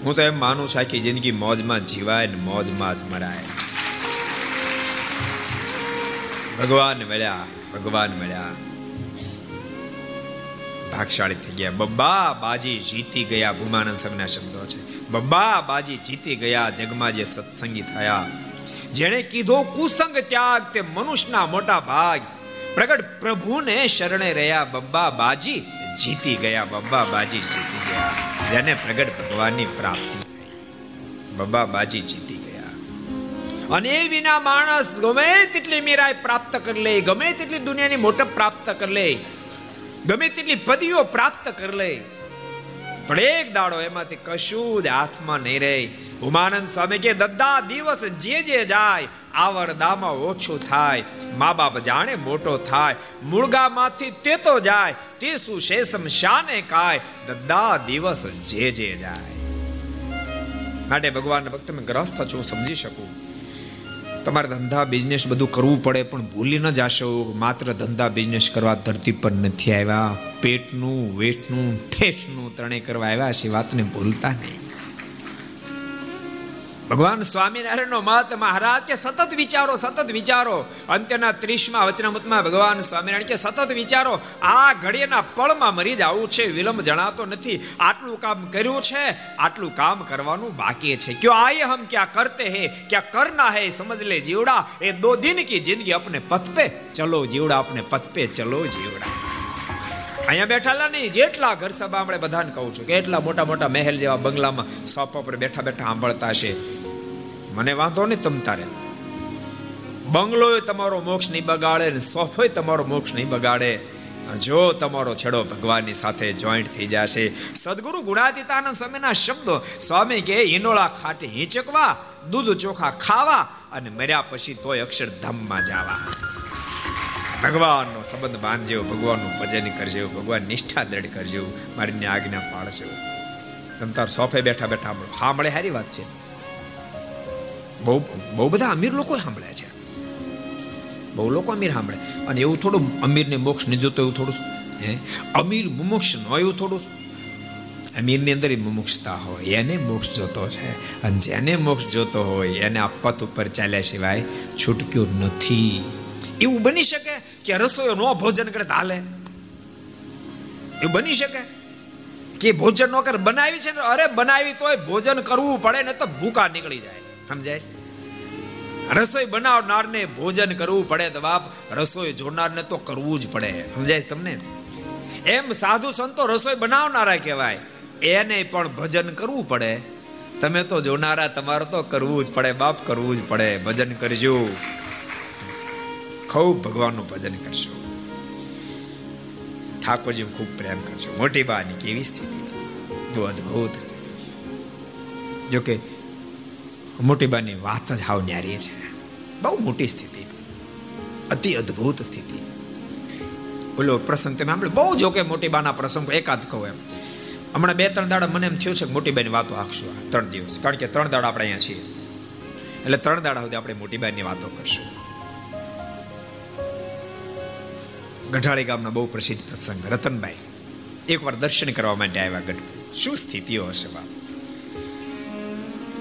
હું તો એમ માનું છું, આખી જિંદગી મોજમાં જીવાય ને મોજમાં જ મરાય. ભગવાન મળ્યા ભગવાન મળ્યા. ભાગશાળી થઈ ગયા. બબ્બા, બાજી જીતી ગયા, ભૂમાનંદ સ્વામીના શબ્દો છે. બબ્બા, બાજી જીતી ગયા, જગમાં જે સત્સંગી થયા. જેણે કીધો, કુસંગ ત્યાગ તે મનુષ્યના મોટા ભાગ. પ્રગટ પ્રભુને શરણે રહ્યા બબ્બા, બાજી જીતી ગયા, બબ્બા, બાજી જીતી ગયા. જેને પ્રગટ ભગવાનની પ્રાપ્તિ થઈ. બબ્બા, બાજી જીતી અને એ વિના માણસ ગમે તેટલી મીરાય પ્રાપ્ત કરી લે, ગમે તેટલી દુનિયાની મોટપ પ્રાપ્ત કરી લે, ગમે તેટલી પદવીઓ પ્રાપ્ત કરી લે. પણ એક દાડો એમાંથી કશું જ હાથમાં નહીં રહે. ઉમાનંદ સ્વામી કે દદ્દા, દિવસ જે જે જાય, આવરદામાં ઓછું થાય. મા બાપ જાણે મોટો થાય. મુળગામાંથી તે તો જાય, તે શું શેષમ શાને કાય? દદ્દા, દિવસ જે જે જાય. માટે ભગવાનના ભક્ત મેં ગ્રસ્ત છું સમજી શકું. તમારે ધંધા બિઝનેસ બધું કરવું પડે, પણ ભૂલી ન જાશો માત્ર ધંધા બિઝનેસ કરવા ધરતી પર નથી આવ્યા. પેટનું, વેટનું, ઠેઠનું ત્રણેય કરવા આવ્યા છે, વાતને ભૂલતા નહીં. ભગવાન સ્વામિનારાયણનો મત, મહારાજ કે સતત વિચારો સતત વિચારો. અંત્યના ત્રીસમાં વચનામૃતમાં ભગવાન સ્વામિનારાયણ કે સતત વિચારો, આ ઘડીના પળમાં મરી જવું છે, વિલંબ જણાતો નથી. આટલું કામ કર્યું છે, આટલું કામ કરવાનું બાકી છે. ક્યો આયે હમ ક્યાં કરતે હે, ક્યાં કરના હે સમજ લે જીવડા. એ દો દિન કી જિંદગી અપને પથ પે ચલો જીવડા, અપને પથ પે ચલો જીવડા. અહીંયા બેઠાલા નહીં, જેટલા ઘર સભા આપણે બધાને કહું છું કે એટલા મોટા મોટા મહેલ જેવા બંગલામાં સોફા પર બેઠા બેઠા સાંભળતા છે મને વાંધો નહીં તમ તારે. બંગલો તમારો મોક્ષ નહીં બગાડે ને સોફોય તમારો મોક્ષ નહીં બગાડે. જો તમારો છેડો ભગવાનની સાથે જોઈન્ટ થઈ જશે. સદગુરુ ગુણાતીતાનંદ સમયના શબ્દો, સ્વામી કે હિંડોળા ખાટી હિંચકવા, દૂધ ચોખા ખાવા અને મર્યા પછી તોય અક્ષરધામમાં જવા. ભગવાનનો સંબંધ બાંધજો ભગવાનનું ભજન કરજો, ભગવાન નિષ્ઠા દ્રઢ કરજો મારી આજ્ઞા પાડજો તમ તાર સોફે બેઠા બેઠા સાંભળો સાંભળે સારી વાત છે. બહુ બહુ બધા અમીર લોકો સાંભળે છે. બહુ લોકો અમીર સાંભળે અને એવું થોડું અમીરને મોક્ષ નહીં જોતો એવું થોડું, હે? અમીર મુમુક્ષ ન એવું થોડું. અમીરની અંદર મુમુક્ષતા હોય, એને મોક્ષ જોતો છે. અને જેને મોક્ષ જોતો હોય, એને આ પથ ઉપર ચાલ્યા સિવાય છૂટક્યો નથી. એવું બની શકે કે રસોઈ નો ભોજન કરે હાલે? એવું બની શકે કે ભોજન નો કરે, બનાવી છે અરે બનાવી તોય ભોજન કરવું પડે ને તો ભૂકા નીકળી જાય. સમજાય છે? રસોઈ બનાવનારને ભોજન કરવું પડે તો બાપ રસોઈ જોનારને તો કરવું જ પડે. સમજાય તમને? એમ સાધુ સંતો રસોઈ બનાવનારા કહેવાય. એને પણ ભજન કરવું પડે. તમે તો જોનારા, તમારે તો કરવું જ પડે, બાપ કરવું જ પડે. ભજન કરજો. ખૂબ ભગવાનનું ભજન કરશો. ઠાકોરજી ખૂબ પ્રેમ કરશો. મોટી બાની કેવી સ્થિતિ? બહુ અદભુત સ્થિતિ. જોકે મોટી બાની વાત જ હાવ ન્યારી છે. બહુ મોટી સ્થિતિ. અતિ અદ્ભુત સ્થિતિ. ઓલો પ્રસંગ તમે આપણે બહુ જો કે મોટી બાના પ્રસંગ એકાદ કહો એમ. હમણાં બે, ત્રણ દાડા મને એમ થયું છે મોટી બાની વાતો આખશું ત્રણ દિવસ. કારણ કે ત્રણ દાડા આપણે અહીંયા છીએ. એટલે ત્રણ દાડા સુધી આપણે મોટી બાની વાતો કરશું. ગઢાળી ગામના બહુ પ્રસિદ્ધ પ્રસંગ રતનભાઈ એકવાર દર્શન કરવા માટે આવ્યા ગઢ. શું સ્થિતિઓ હશે બાપ?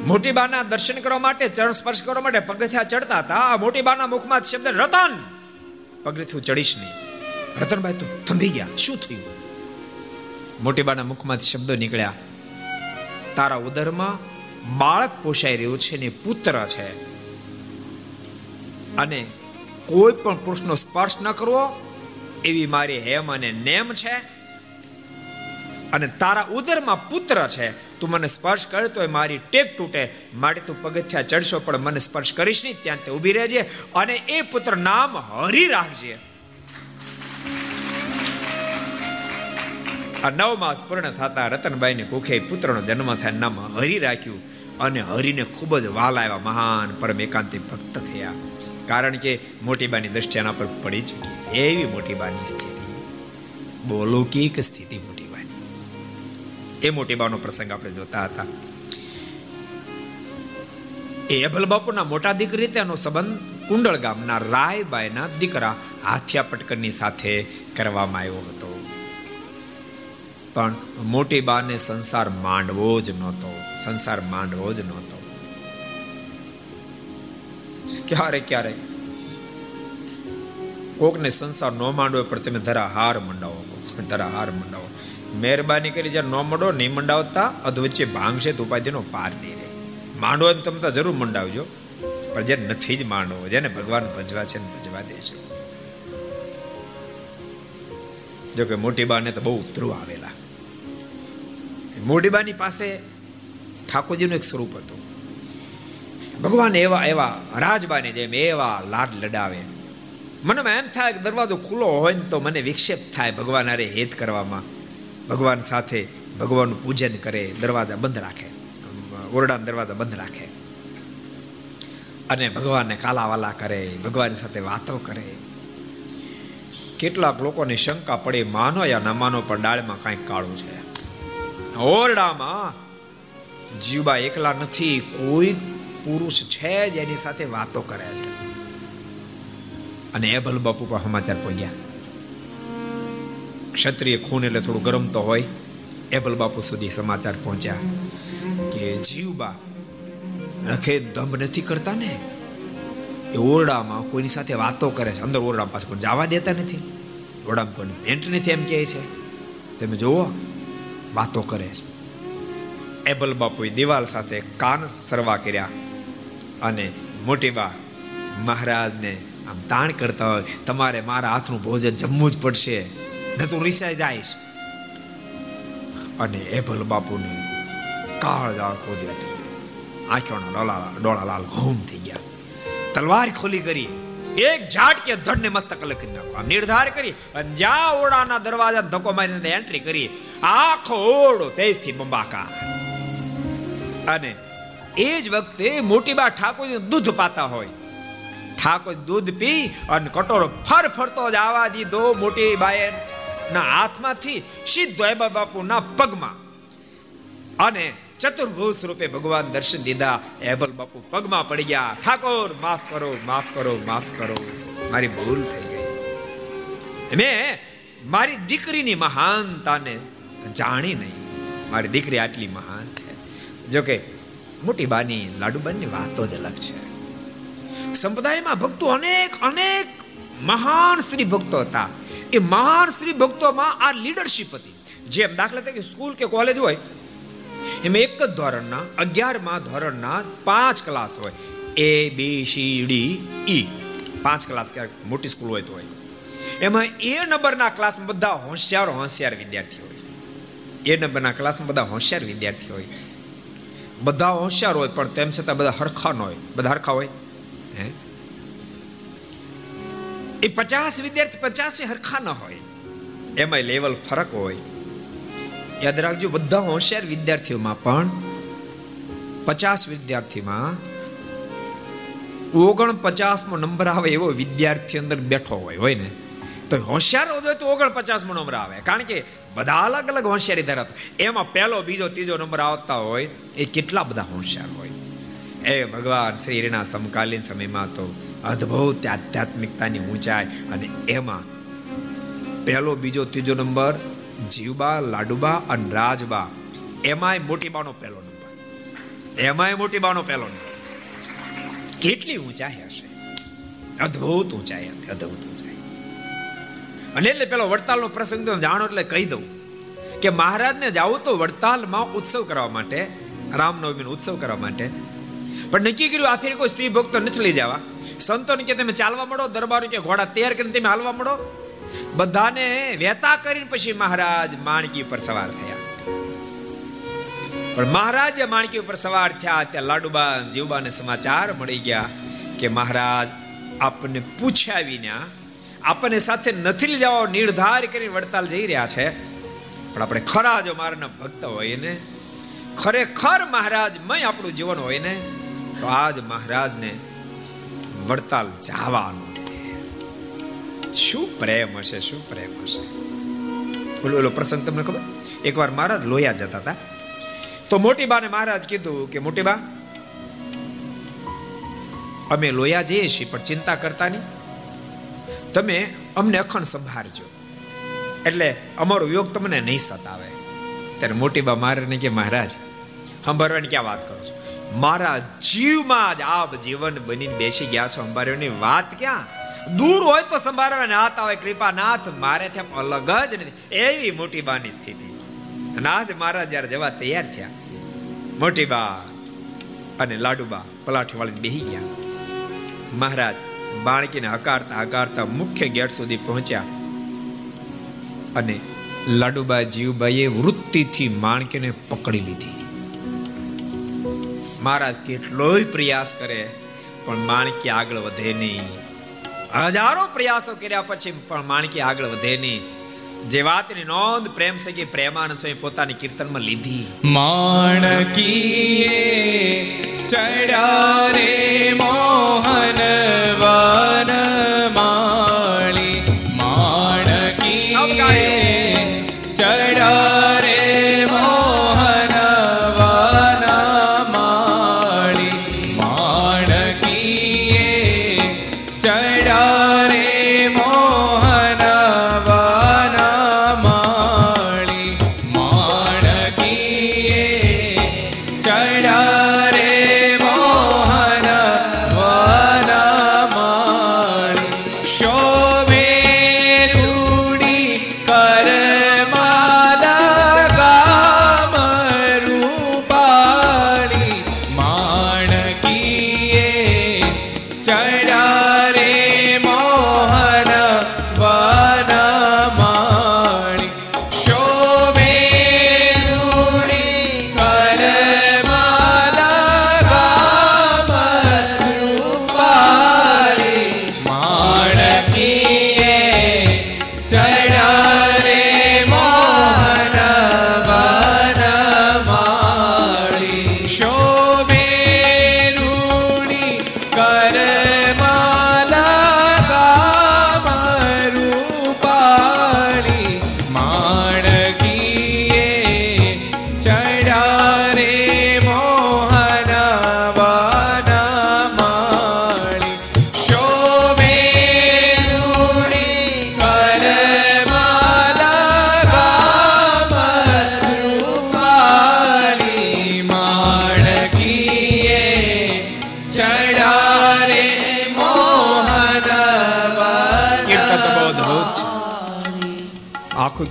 મોટી બાના દર્શન કરવા માટે, ચરણ સ્પર્શ કરવા માટે પગથિયા ચડતા હતા. મોટી બાના મુખમાં શબ્દ રતન. પગથિયું ચડીશ નહીં. રતનભાઈ તો થંભી ગયા. શું થયું? મોટી બાના મુખમાં શબ્દો નીકળ્યા. તારા ઉદરમાં બાળક પોષાઈ રહ્યું છે ને પુત્ર છે. અને કોઈ પણ પુરુષનો સ્પર્શ ન કરવો એવી મારી હેમ અને નેમ છે અને તારા ઉદરમાં પુત્ર છે. તું મને સ્પર્શ કરે તો મારી ટેક તૂટે. માટે તું પગથિયા ચડશો, પણ મને સ્પર્શ કરીશ નહીં. ત્યાં તે ઊભી રહેજે અને એ પુત્ર નામ હરી રાખજે. આ નવ માસ પૂર્ણ થતા રતનબાઈને કુખે પુત્રનો જન્મ થાય, નામ હરી રાખ્યું. અને હરિને ખૂબ જ વાલા આવ્યા, મહાન પરમ એકાંતિક ભક્ત થયા. કારણ કે મોટીબાની દ્રષ્ટિ એના પર પડી ચૂકી એવી મોટીબાની સ્થિતિ. બહુ લૌકિક સ્થિતિ મોટીબાની એ મોટીબાનો પ્રસંગ આપણે જોતા હતા. એ અભલ બાપુના મોટા દીકરી તેનો સંબંધ કુંડળ ગામના રાયબાઈના દીકરા હાથિયા પટકરની સાથે કરવામાં આવ્યો હતો. પણ મોટી બાને સંસાર માંડવો જ નહોતો. સંસાર માંડવો જ નહોતો. ક્યારેક ક્યારેક કોકને સંસાર ન માંડવો પણ તમે ધરા હાર મંડાવો. ધરા હાર મંડાવો. મહેરબાની કરી જ્યારે ન મંડો નહીં મંડાવતા અધવચ્ચે ભાંગશે તો ઉપાધિનો પાર નહીં રહે. માંડવો તમે તો જરૂર મંડાવજો. પણ જે નથી જ માંડવો, જેને ભગવાન ભજવા છે ને ભજવા દેજો. જો કે મોટી બાને તો બહુ ઉતરું આવેલા. મોટી બાની પાસે ઠાકોરજીનું એક સ્વરૂપ હતું. ભગવાન એવા એવા રાજબાની જેમ એવા લાડ લડાવે. મને એમ થાય કે દરવાજો ખુલ્લો હોય ને તો મને વિક્ષેપ થાય ભગવાન અરે હેત કરવામાં. ભગવાન સાથે ભગવાનનું પૂજન કરે, દરવાજા બંધ રાખે. ઓરડાના દરવાજા બંધ રાખે. અને ભગવાનને કાલાવાલા કરે ભગવાન સાથે વાતો કરે. કેટલાક લોકોને શંકા પડે, માનો યા ન માનો, પણ ડાળમાં કાંઈક કાળું છે. ઓરડામાં જીવબા એકલા નથી, કોઈ પુરુષ છે જ એની સાથે વાતો કરે છે. અને એ ભલ બાપુ પણ સમાચાર પહોંચ્યા. ક્ષત્રિય ખૂન એટલે થોડું ગરમ તો હોય. એબલ બાપુ સુધી સમાચાર પહોંચ્યા કે જીવબા રખે દમ નથી કરતા ને? એ ઓરડામાં કોઈની સાથે વાતો કરે છે. અંદર ઓરડા પાસે કોઈ જવા દેતા નથી. ઓરડામાં કોઈ પેન્ટ નથી એમ કહે છે. તમે જુઓ, વાતો કરે છે. એબલ બાપુએ દિવાલ સાથે કાન સરવા કર્યા. અને મોટી બા મહારાજને આમ તાણ કરતા હોય, તમારે મારા હાથનું ભોજન જમવું જ પડશે ને તું રિસાઈ જાઈશ. અને એ ભલ બાપુને કાળ જાળ ખોદી હતી. આંખોના ડોળા ડોળા લાલ ઘૂમ થઈ ગયા. તલવાર ખોલી કરી, એક ઝાટ કે ધડને મસ્તક લખી નાખો. આમ નિર્ધાર કરી, અને જ્યાં ઓરડાના દરવાજા ધક્કો મારીને એન્ટ્રી કરી, આખો ઓરડો તેજથી બંબાકા અને એ જ વખતે મોટી બા ઠાકોરજી દૂધ પાતા હોય. ઠાકોર દૂધ પી અને કટોરો ફર ફરતો જ આવા દીધો મોટી બાએ. ના હાથમાંથી સીધો એબા બાપુના પગમાં. અને ચતુર્ભુજ રૂપે ભગવાન દર્શન દીધા. એબલ બાપુ પગમાં પડી ગયા. ઠાકોર, માફ કરો માફ કરો માફ કરો. મારી ભૂલ થઈ ગઈ. મેં મારી દીકરીની મહાનતાને જાણી નહીં. મારી દીકરી આટલી મહાન છે. જોકે મોટી બાની લાડુબાની વાતો જ અલગ છે. સંપ્રદાયમાં ભક્તો અનેક અનેક મહાન શ્રી ભક્તો હતા. એ મહાન શ્રી ભક્તોમાં આ લીડરશિપ હતી. જેમ દાખલા તરીકે સ્કૂલ કે કોલેજ હોય, એમાં એક જ ધોરણના, અગિયારમાં ધોરણના પાંચ ક્લાસ હોય. એ બી સી ડી ઈ પાંચ ક્લાસ ક્યાંક મોટી સ્કૂલ હોય તો હોય. એમાં એ નંબરના ક્લાસમાં બધા હોશિયાર હોશિયાર વિદ્યાર્થી હોય. એ નંબરના ક્લાસમાં બધા હોશિયાર વિદ્યાર્થી હોય. બધા હોશિયાર હોય, પણ તેમ છતાં બધા હરખા ન હોય. બધા હરખા હોય? હે? એ પચાસ વિદ્યાર્થી પચાસ હરખા ન હોય. એમાં લેવલ ફરક હોય. યાદ રાખજો, બધા હોશિયાર વિદ્યાર્થીઓમાં પણ પચાસ વિદ્યાર્થીમાં ઓગણ પચાસમો નંબર આવે એવો વિદ્યાર્થી અંદર બેઠો હોય હોય ને? તો હોશિયાર હોય તો ઓગણ પચાસમો નંબર આવે. કારણ કે બધા અલગ અલગ હોશિયારી ધરાવતા એમાં પહેલો, બીજો, ત્રીજો નંબર આવતા હોય, એ કેટલા બધા હોશિયાર હોય. એ ભગવાન શ્રીના સમકાલીન સમયમાં તો અદ્ભુત આધ્યાત્મિકતાની ઊંચાઈ અને એમાં પહેલો, બીજો, ત્રીજો નંબર જીવબા, લાડુબા અને રાજબા. એમાંય મોટી બાનો પહેલો નંબર. એમાંય મોટી બાનો પહેલો નંબર. કેટલી ઊંચાઈ હશે? અદ્ભુત ઊંચાઈ હતી, અદ્ભુત અને એટલે પેલો વડતાલનો પ્રસંગ તો જાણો એટલે કહી દઉં કે મહારાજને જાવું તો વડતાલમાં ઉત્સવ કરવા માટે, રામનવમીનો ઉત્સવ કરવા માટે. પણ નક્કી કર્યું આ ફેરી કોઈ સ્ત્રી ભક્તો નથી લઈ જવા. સંતોને કે તમે ચાલવા મળો, દરબાર કે ઘોડા તૈયાર કરીને તમે હાલવા મળો. બધાને વેતા કરીને પછી મહારાજ માણકી ઉપર સવાર થયા. પણ મહારાજ માણકી ઉપર સવાર થયા, ત્યાં લાડુબા જીવબાને સમાચાર મળી ગયા કે મહારાજ આપને પૂછ્યા વિના આપણને સાથે નથી લઈ જવા, નિર્ધાર કરીને વડતાલ જઈ રહ્યા છે. પણ આપણે ખરા જો મારાના ભક્ત હોય ને? ખરેખર મહારાજમય આપણું જીવન હોય ને? તો આજ મહારાજને વડતાલ જવાનું શું પ્રેમ હશે, શું પ્રેમ હશે? ઓલો ઓલો પ્રસંગ તમને ખબર? એકવાર મહારાજ લોયા જતા હતા. તો મોટી બાને મહારાજ કીધું કે મોટી બા અમે લોયા જઈએ છીએ, પણ ચિંતા કરતા નહીં. તમે અમને અખંડ સંભાળજો. એટલે અમારો યોગ તમને નહીં સતાવે. ત્યારે મોટી બા મારે કે, મહારાજ, સંભાળવાની ક્યાં વાત કરો છો? મારા જીવમાં જ આપ જીવન બનીને બેસી ગયા છો. અંબારીઓની વાત ક્યાં? દૂર હોય તો સંભાળવા નાથ આવે કૃપાનાથ મારે ત્યાં અલગ જ નથી. એવી મોટી બાની સ્થિતિ. નાથ મહારાજ જ્યારે જવા તૈયાર થયા, મોટી બા અને લાડુબા પલાઠી વાળીને બેહી ગયા. મહારાજ બાળકીને હકારતા હકારતા મુખ્ય ગેટ સુધી પહોંચ્યા. અને લાડુબા જીવબાઈએ વૃત્તિથી માણકીને પકડી લીધી. મહારાજ કેટલોય પ્રયાસ કરે, પણ માણકી આગળ વધે નહીં. હજારો પ્રયાસો કર્યા પછી પણ માણકી આગળ વધે નહીં. જે વાતની નોંધ પ્રેમ સગી પ્રેમાનંદ સ્વામી પોતાની કીર્તનમાં લીધી માણકીએ ચડ્યા રે મોહન વન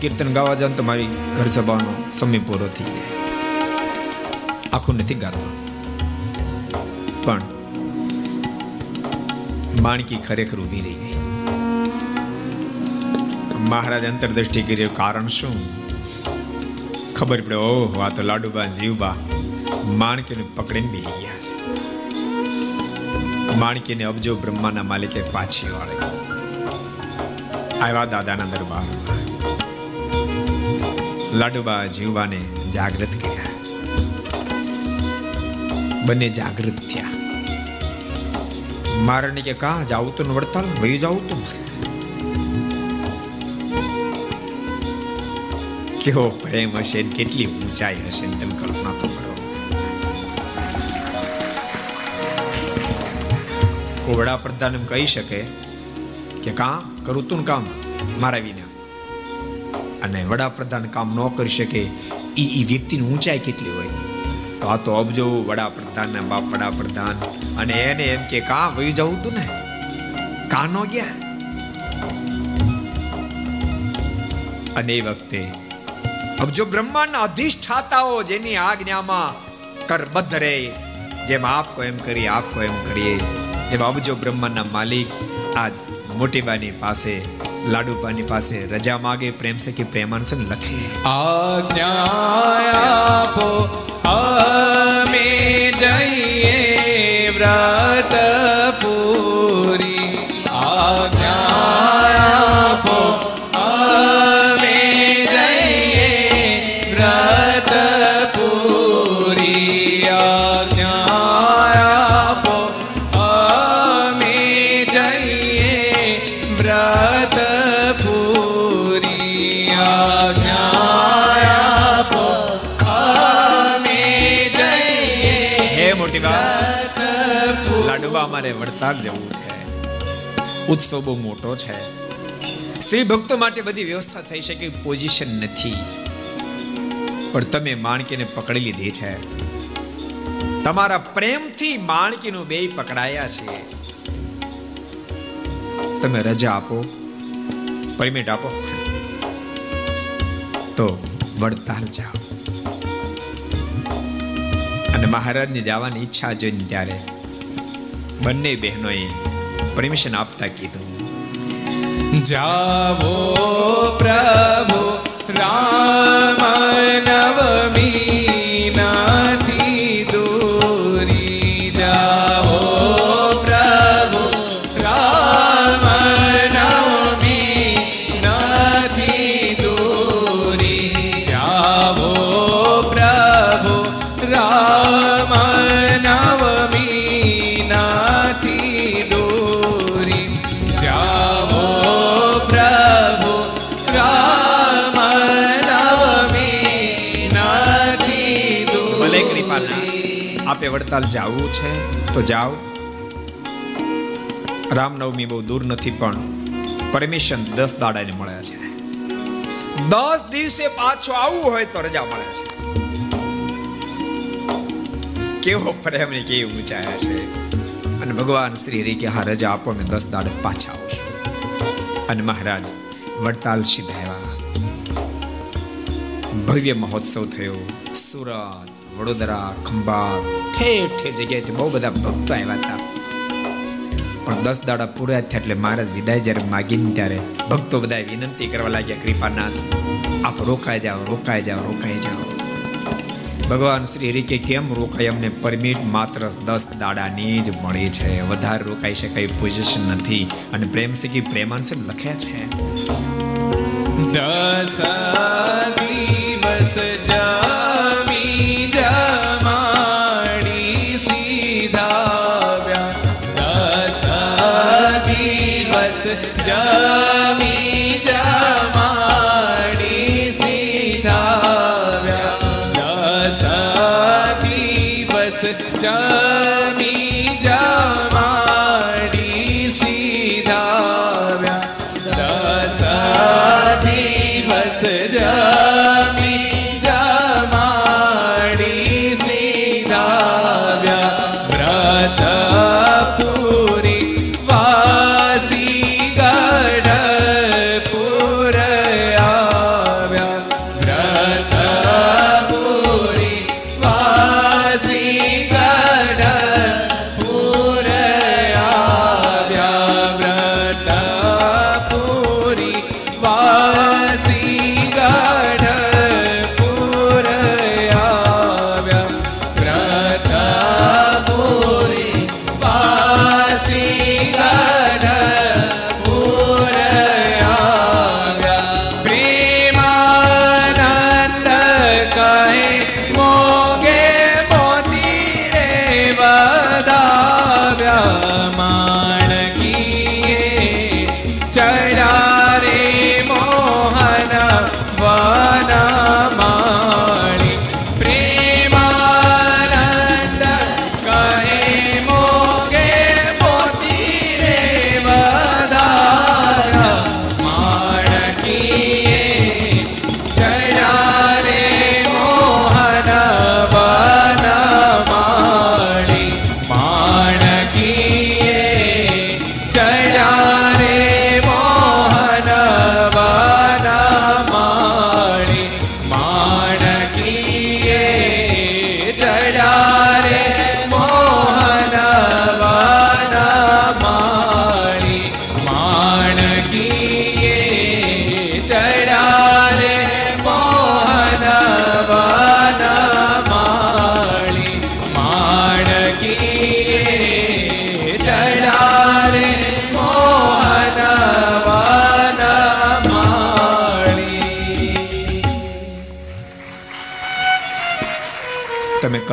કીર્તન ગાવા જાવ તો મારી ઘર સભાનો સમય પૂરો થઈ જાય. આખું નથી ગાતો. પણ માણકી ખરેખર ઊભી રહી ગઈ. મહારાજ અંતરદ્રષ્ટિ કર્યો, કારણ શું? ખબર પડે, ઓહ, આ તો લાડુબા, જીવબા માણકીને પકડીને બેહી ગયા છે. માણકીને અબજો બ્રહ્માના માલિકે પાછી વાળી. આવ્યા દાદાના દરબારમાં. લાડુબા જીવવાને જાગૃત કર્યા. બંને જાગૃત થયા. મારને કે કા જાવું તો વડતાલ વયું જાવ તો કેવો પ્રેમ હશે કેટલી ઊંચાઈ હશે તમે કલ્પના તો કરો. કોઈ વડાપ્રધાન એમ કહી શકે કે, કા, કરું તું કામ મારા વિના અને વડાપ્રધાન કામ ન કરી શકે એ એ વ્યક્તિની ઊંચાઈ કેટલી હોય? તો આ તો અબજો વડાપ્રધાન ને બાપ વડાપ્રધાન, અને એને એમ કે, કા વહી જવું તું ને? કા નો ગયા? અને એ વખતે અબજો બ્રહ્માંડના અધિષ્ઠાતાઓ જેની આજ્ઞામાં કરબદ્ધ રહે, જેમ આપ કો એમ કરીએ આપ કો એમ કરીએ, એવા અબજો બ્રહ્માંડના માલિક આજ મોટીબાની પાસે લાડુબાની પાસે રજા માગે પ્રેમ સખી પ્રેમાનસન લખે. આજ્ઞા આપો અમે જઈએ વ્રત પૂરી. વડતાલ જવું છે. ઉત્સવ મોટો છે. સ્ત્રી ભક્તો માટે બધી વ્યવસ્થા થઈ શકે પોઝિશન નથી. પણ તમે માણકીને પકડી લીધી છે. તમારા પ્રેમથી માણકીનું બે પકડાયા છે. તમે રજા આપો. પરમિટ આપો. તો વડતાલ જાઓ. અને મહારાજને જવાની ઈચ્છા જોઈને ત્યારે બંને બહેનોએ પરમિશન આપતા કીધું. જાવો પ્રભુ રામ નવમી વડતાલ જાવું છે, તો જાઓ. રામનવમી બહુ દૂર નથી, પણ પરમિશન દસ દાડાને મળે છે. દસ દિવસે પાછો આવવું હોય તો રજા મળે છે. કેવો પ્રેમ ને કેવી ઊંચાયા છે. અને ભગવાન શ્રી હરિ કે હા, રજા આપો મેં દસ દાડે પાછા આવશું. અને મહારાજ, વડતાલ સીધા ભવ્ય મહોત્સવ થયો. સુરત. વડોદરા, ખંભાત, ઠેર ઠેર જગ્યાએથી બહુ બધા ભક્તો આવ્યા હતા. પણ દસ દાડા પૂરા થયા એટલે મહારાજ વિદાય જ્યારે માગીને ત્યારે ભક્તો બધા વિનંતી કરવા લાગ્યા, કૃપાનાથ, આપ રોકાઈ જાઓ રોકાઈ જાઓ રોકાઈ જાઓ. ભગવાન શ્રી હરિ કે કેમ રોકાય? અમને પરમિટ માત્ર દસ દાડાની જ મળી છે. વધારે રોકાઈ શકાય પોઝિશન નથી. અને પ્રેમ સખી પ્રેમાંશ લખ્યા છે. દસ દિવસ જમી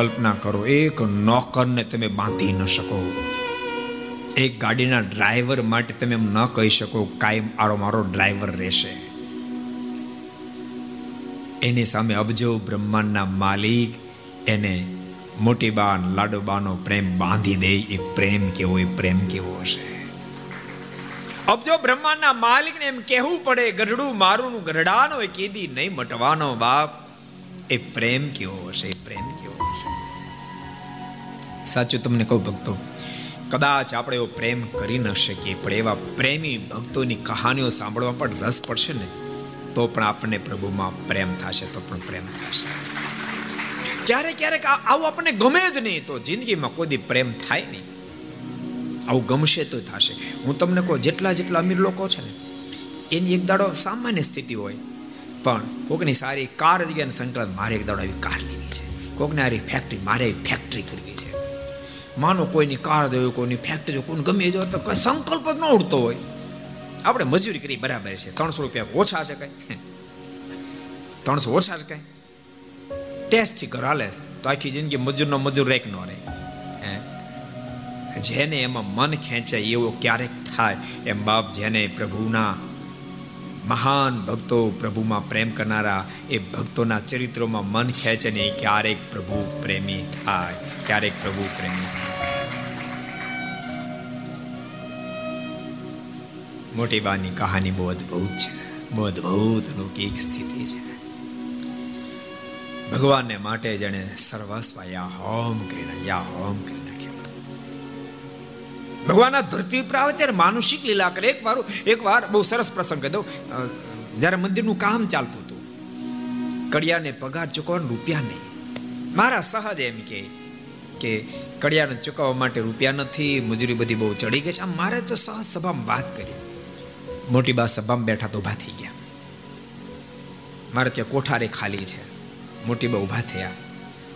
કલ્પના કરો, એક નોકરને તમે બાંધી ન શકો. એક ગાડીના ડ્રાઈવર માટે તમે એમ ન કહી શકો, કાયમ આરો મારો ડ્રાઈવર રહેશે. એની સામે અબજો બ્રહ્માંડના માલિક એને મોટી બા લાડોબાનો પ્રેમ બાંધી દે, એ પ્રેમ કેવો, એ પ્રેમ કેવો હશે. અબજો બ્રહ્માંડના માલિકને એમ કહેવું પડે ગરડું મારું ગઢડાનો, એ કીધી નહીં મટવાનો બાપ, એ પ્રેમ કેવો હશે? સાચું તમને કહું ભક્તો, કદાચ આપણે એવો પ્રેમ કરી ન શકીએ, પણ એવા પ્રેમી ભક્તોની કહાનીઓ સાંભળવા પણ રસ પડશે ને, તો પણ આપણને પ્રભુમાં પ્રેમ થશે, તો પણ પ્રેમ થશે. ક્યારેક ક્યારેક આવું આપણને ગમે જ નહીં, તો જિંદગીમાં કોઈ પ્રેમ થાય નહીં. આવું ગમશે તો થશે. હું તમને કહું, જેટલા જેટલા અમીર લોકો છે ને, એની એક દાડો સામાન્ય સ્થિતિ હોય, પણ કોકની સારી કાર જગ્યાને સંકલન મારે એક દાડો આવી કાર લીધી છે. કોકને આરી ફેક્ટરી મારે ફેક્ટરી કરવી માનો કોઈની કાર જોયું કોઈની ફેક્ટરી કોઈને ગમે જો તો કોઈ સંકલ્પ જ ન ઉડતો હોય. આપણે મજૂરી કરી બરાબર છે. ત્રણસો રૂપિયા ઓછા છે કઈ. ત્રણસો ઓછા છે કઈ. ટેસ્ટથી ઘર હાલે તો આખી જિંદગી મજૂરનો મજૂર રેક નો રહે. જેને એમાં મન ખેંચાય, એવો ક્યારેક થાય. એમ બાપ જેને પ્રભુના મહાન ભક્તો પ્રભુમાં પ્રેમ કરનારા એ ભક્તોના ચરિત્રોમાં મન ખેંચે ને ક્યારેક પ્રભુ પ્રેમી થાય, ક્યારેક પ્રભુ પ્રેમી મોટી બાની કહાની બહુ અદભુત છે, બહુ અદભુત અલૌકિક સ્થિતિ છે. ભગવાનને માટે જેને સર્વસ્વ યા હોમ કરીને યા હોમ કરીને ભગવાન ધરતી ઉપર આવે ત્યારે માનુષિક લીલા કરે. એક વાર એક વાર બહુ સરસ પ્રસંગ દઉં. જ્યારે મંદિરનું કામ ચાલતું હતું, કડિયાને પગાર ચૂકવવાનો રૂપિયા નહીં. મારા સહજ એમ કે કે કડિયાને ચૂકવવા માટે રૂપિયા નથી, મજૂરી બધી બહુ ચડી ગઈ છે. આમ મારે તો સહજ સભામાં વાત કરી. મોટી બા સભામાં બેઠા તો ઊભા થઈ ગયા. મારે ત્યાં કોઠારે ખાલી છે. મોટી બા ઊભા થયા.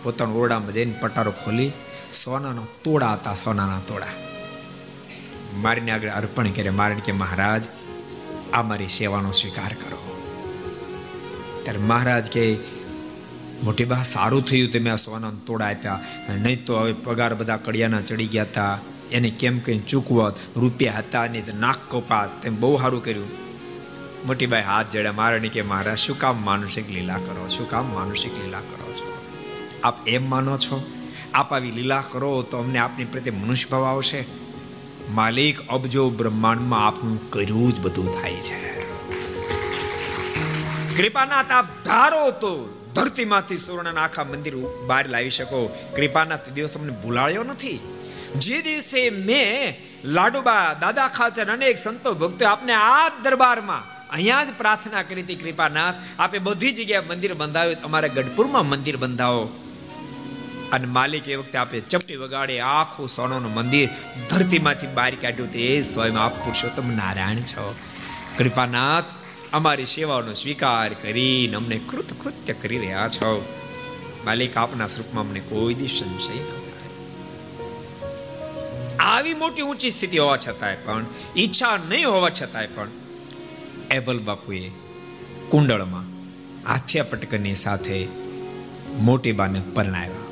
પોતાના ઓરડામાં જઈને પટારો ખોલી. સોનાનો તોડા હતા, સોનાના તોડા. મારીને આગળ અર્પણ કરે મારણ કે મહારાજ, આ મારી સેવાનો સ્વીકાર કરો. ત્યારે મહારાજ કે, મોટી બા, સારું થયું તમે આ સોના તોડા આપ્યા. નહીં તો હવે પગાર બધા કડિયાના ચડી ગયા હતા એને કેમ કંઈ ચૂકવત? રૂપિયા હતા નહીં તો નાક કપાત. તેમ બહુ સારું કર્યું. મોટીભાઈ હાથ જડ્યા. મારે કે, મહારાજ, શું કામ માનુષિક લીલા કરો? શું કામ માનુષિક લીલા કરો છો? આપ એમ માનો છો? આપ આવી લીલા કરો તો અમને આપની પ્રત્યે મનુષ્ય ભાવ આવશે? માલિક અબજો બ્રહ્માંડમાં આપનું કર્યું જ બધું થાય છે. કૃપાનાથ, આપ ધારો તો ધરતીમાંથી સુવર્ણના આખા મંદિર બહાર લાવી શકો. કૃપાનાથ દિવસ અમને ભૂલાળ્યો નથી. જે દિવસે મેં લાડુબા દાદા ખાચર અનેક સંતો ભક્તો આપને આ દરબારમાં અહીંયા જ પ્રાર્થના કરી હતી, કૃપાનાથ, આપે બધી જગ્યાએ મંદિર બંધાવ્યું અમારે ગઢપુરમાં મંદિર બંધાવો. અને માલિક એ વખતે આપે ચપટી વગાડે આખું સોનાનું મંદિર ધરતીમાંથી બહાર કાઢ્યું તે સ્વયં આપ પુરુષોત્તમ નારાયણ છો. કૃપાનાથ, અમારી સેવાઓનો સ્વીકાર કરીને અમને કૃત કૃત્ય કરી રહ્યા છો. માલિક આપના સ્વરૂપમાં અમને કોઈ દી સંશય આવી મોટી ઊંચી સ્થિતિ હોવા છતાંય પણ, ઈચ્છા નહીં હોવા છતાંય પણ, એબલ બાપુએ કુંડળમાં હાથિયા પટકની સાથે મોટી બાને પરણાવ્યા.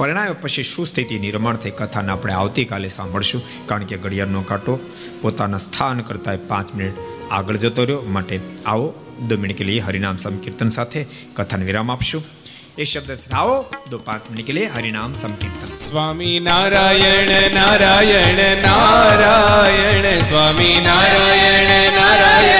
પરિણામે પછી શું સ્થિતિ નિર્માણ થઈ કથાને આપણે આવતીકાલે સાંભળશું? કારણ કે ઘડિયાળનો કાંટો પોતાના સ્થાન કરતા પાંચ મિનિટ આગળ જતો રહ્યો. માટે આવો દો મિનિટ કે લીએ હરિનામ સંકીર્તન સાથે કથાને વિરામ આપશું. એ શબ્દ આવો દો પાંચ મિનિટ કે લીએ હરિનામ સંકીર્તન. સ્વામી નારાયણ નારાયણ નારાયણ. સ્વામી નારાયણ નારાયણ.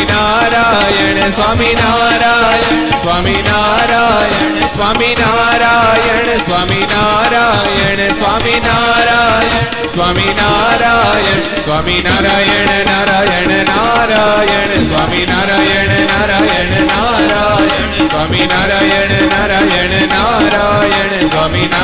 स्वामि नारायण स्वामी नारायण स्वामी नारायण स्वामी नारायण स्वामी नारायण स्वाम नारायण स्वाम नारायण स्वामी नारायण नारायण नारायण स्वाम नारायण नारायण नारायण स्मी नारायण नारायण नारायण स्वाी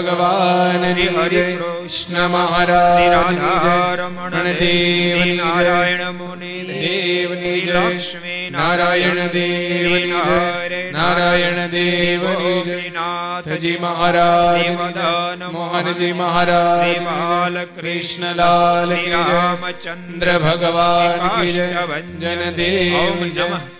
ભગવાન શ્રી હરિ કૃષ્ણ મહારાજ શ્રી રાધા રમણ દેવ નારાયણ મુનિ દેવ. લક્ષ્મી નારાયણ દેવ. નારાયણ દેવ નાથજી મહારાજ મોહનજી મહારાજ બાલકૃષ્ણલાલ રામચંદ્ર ભગવાન જન દેવ. નમઃ.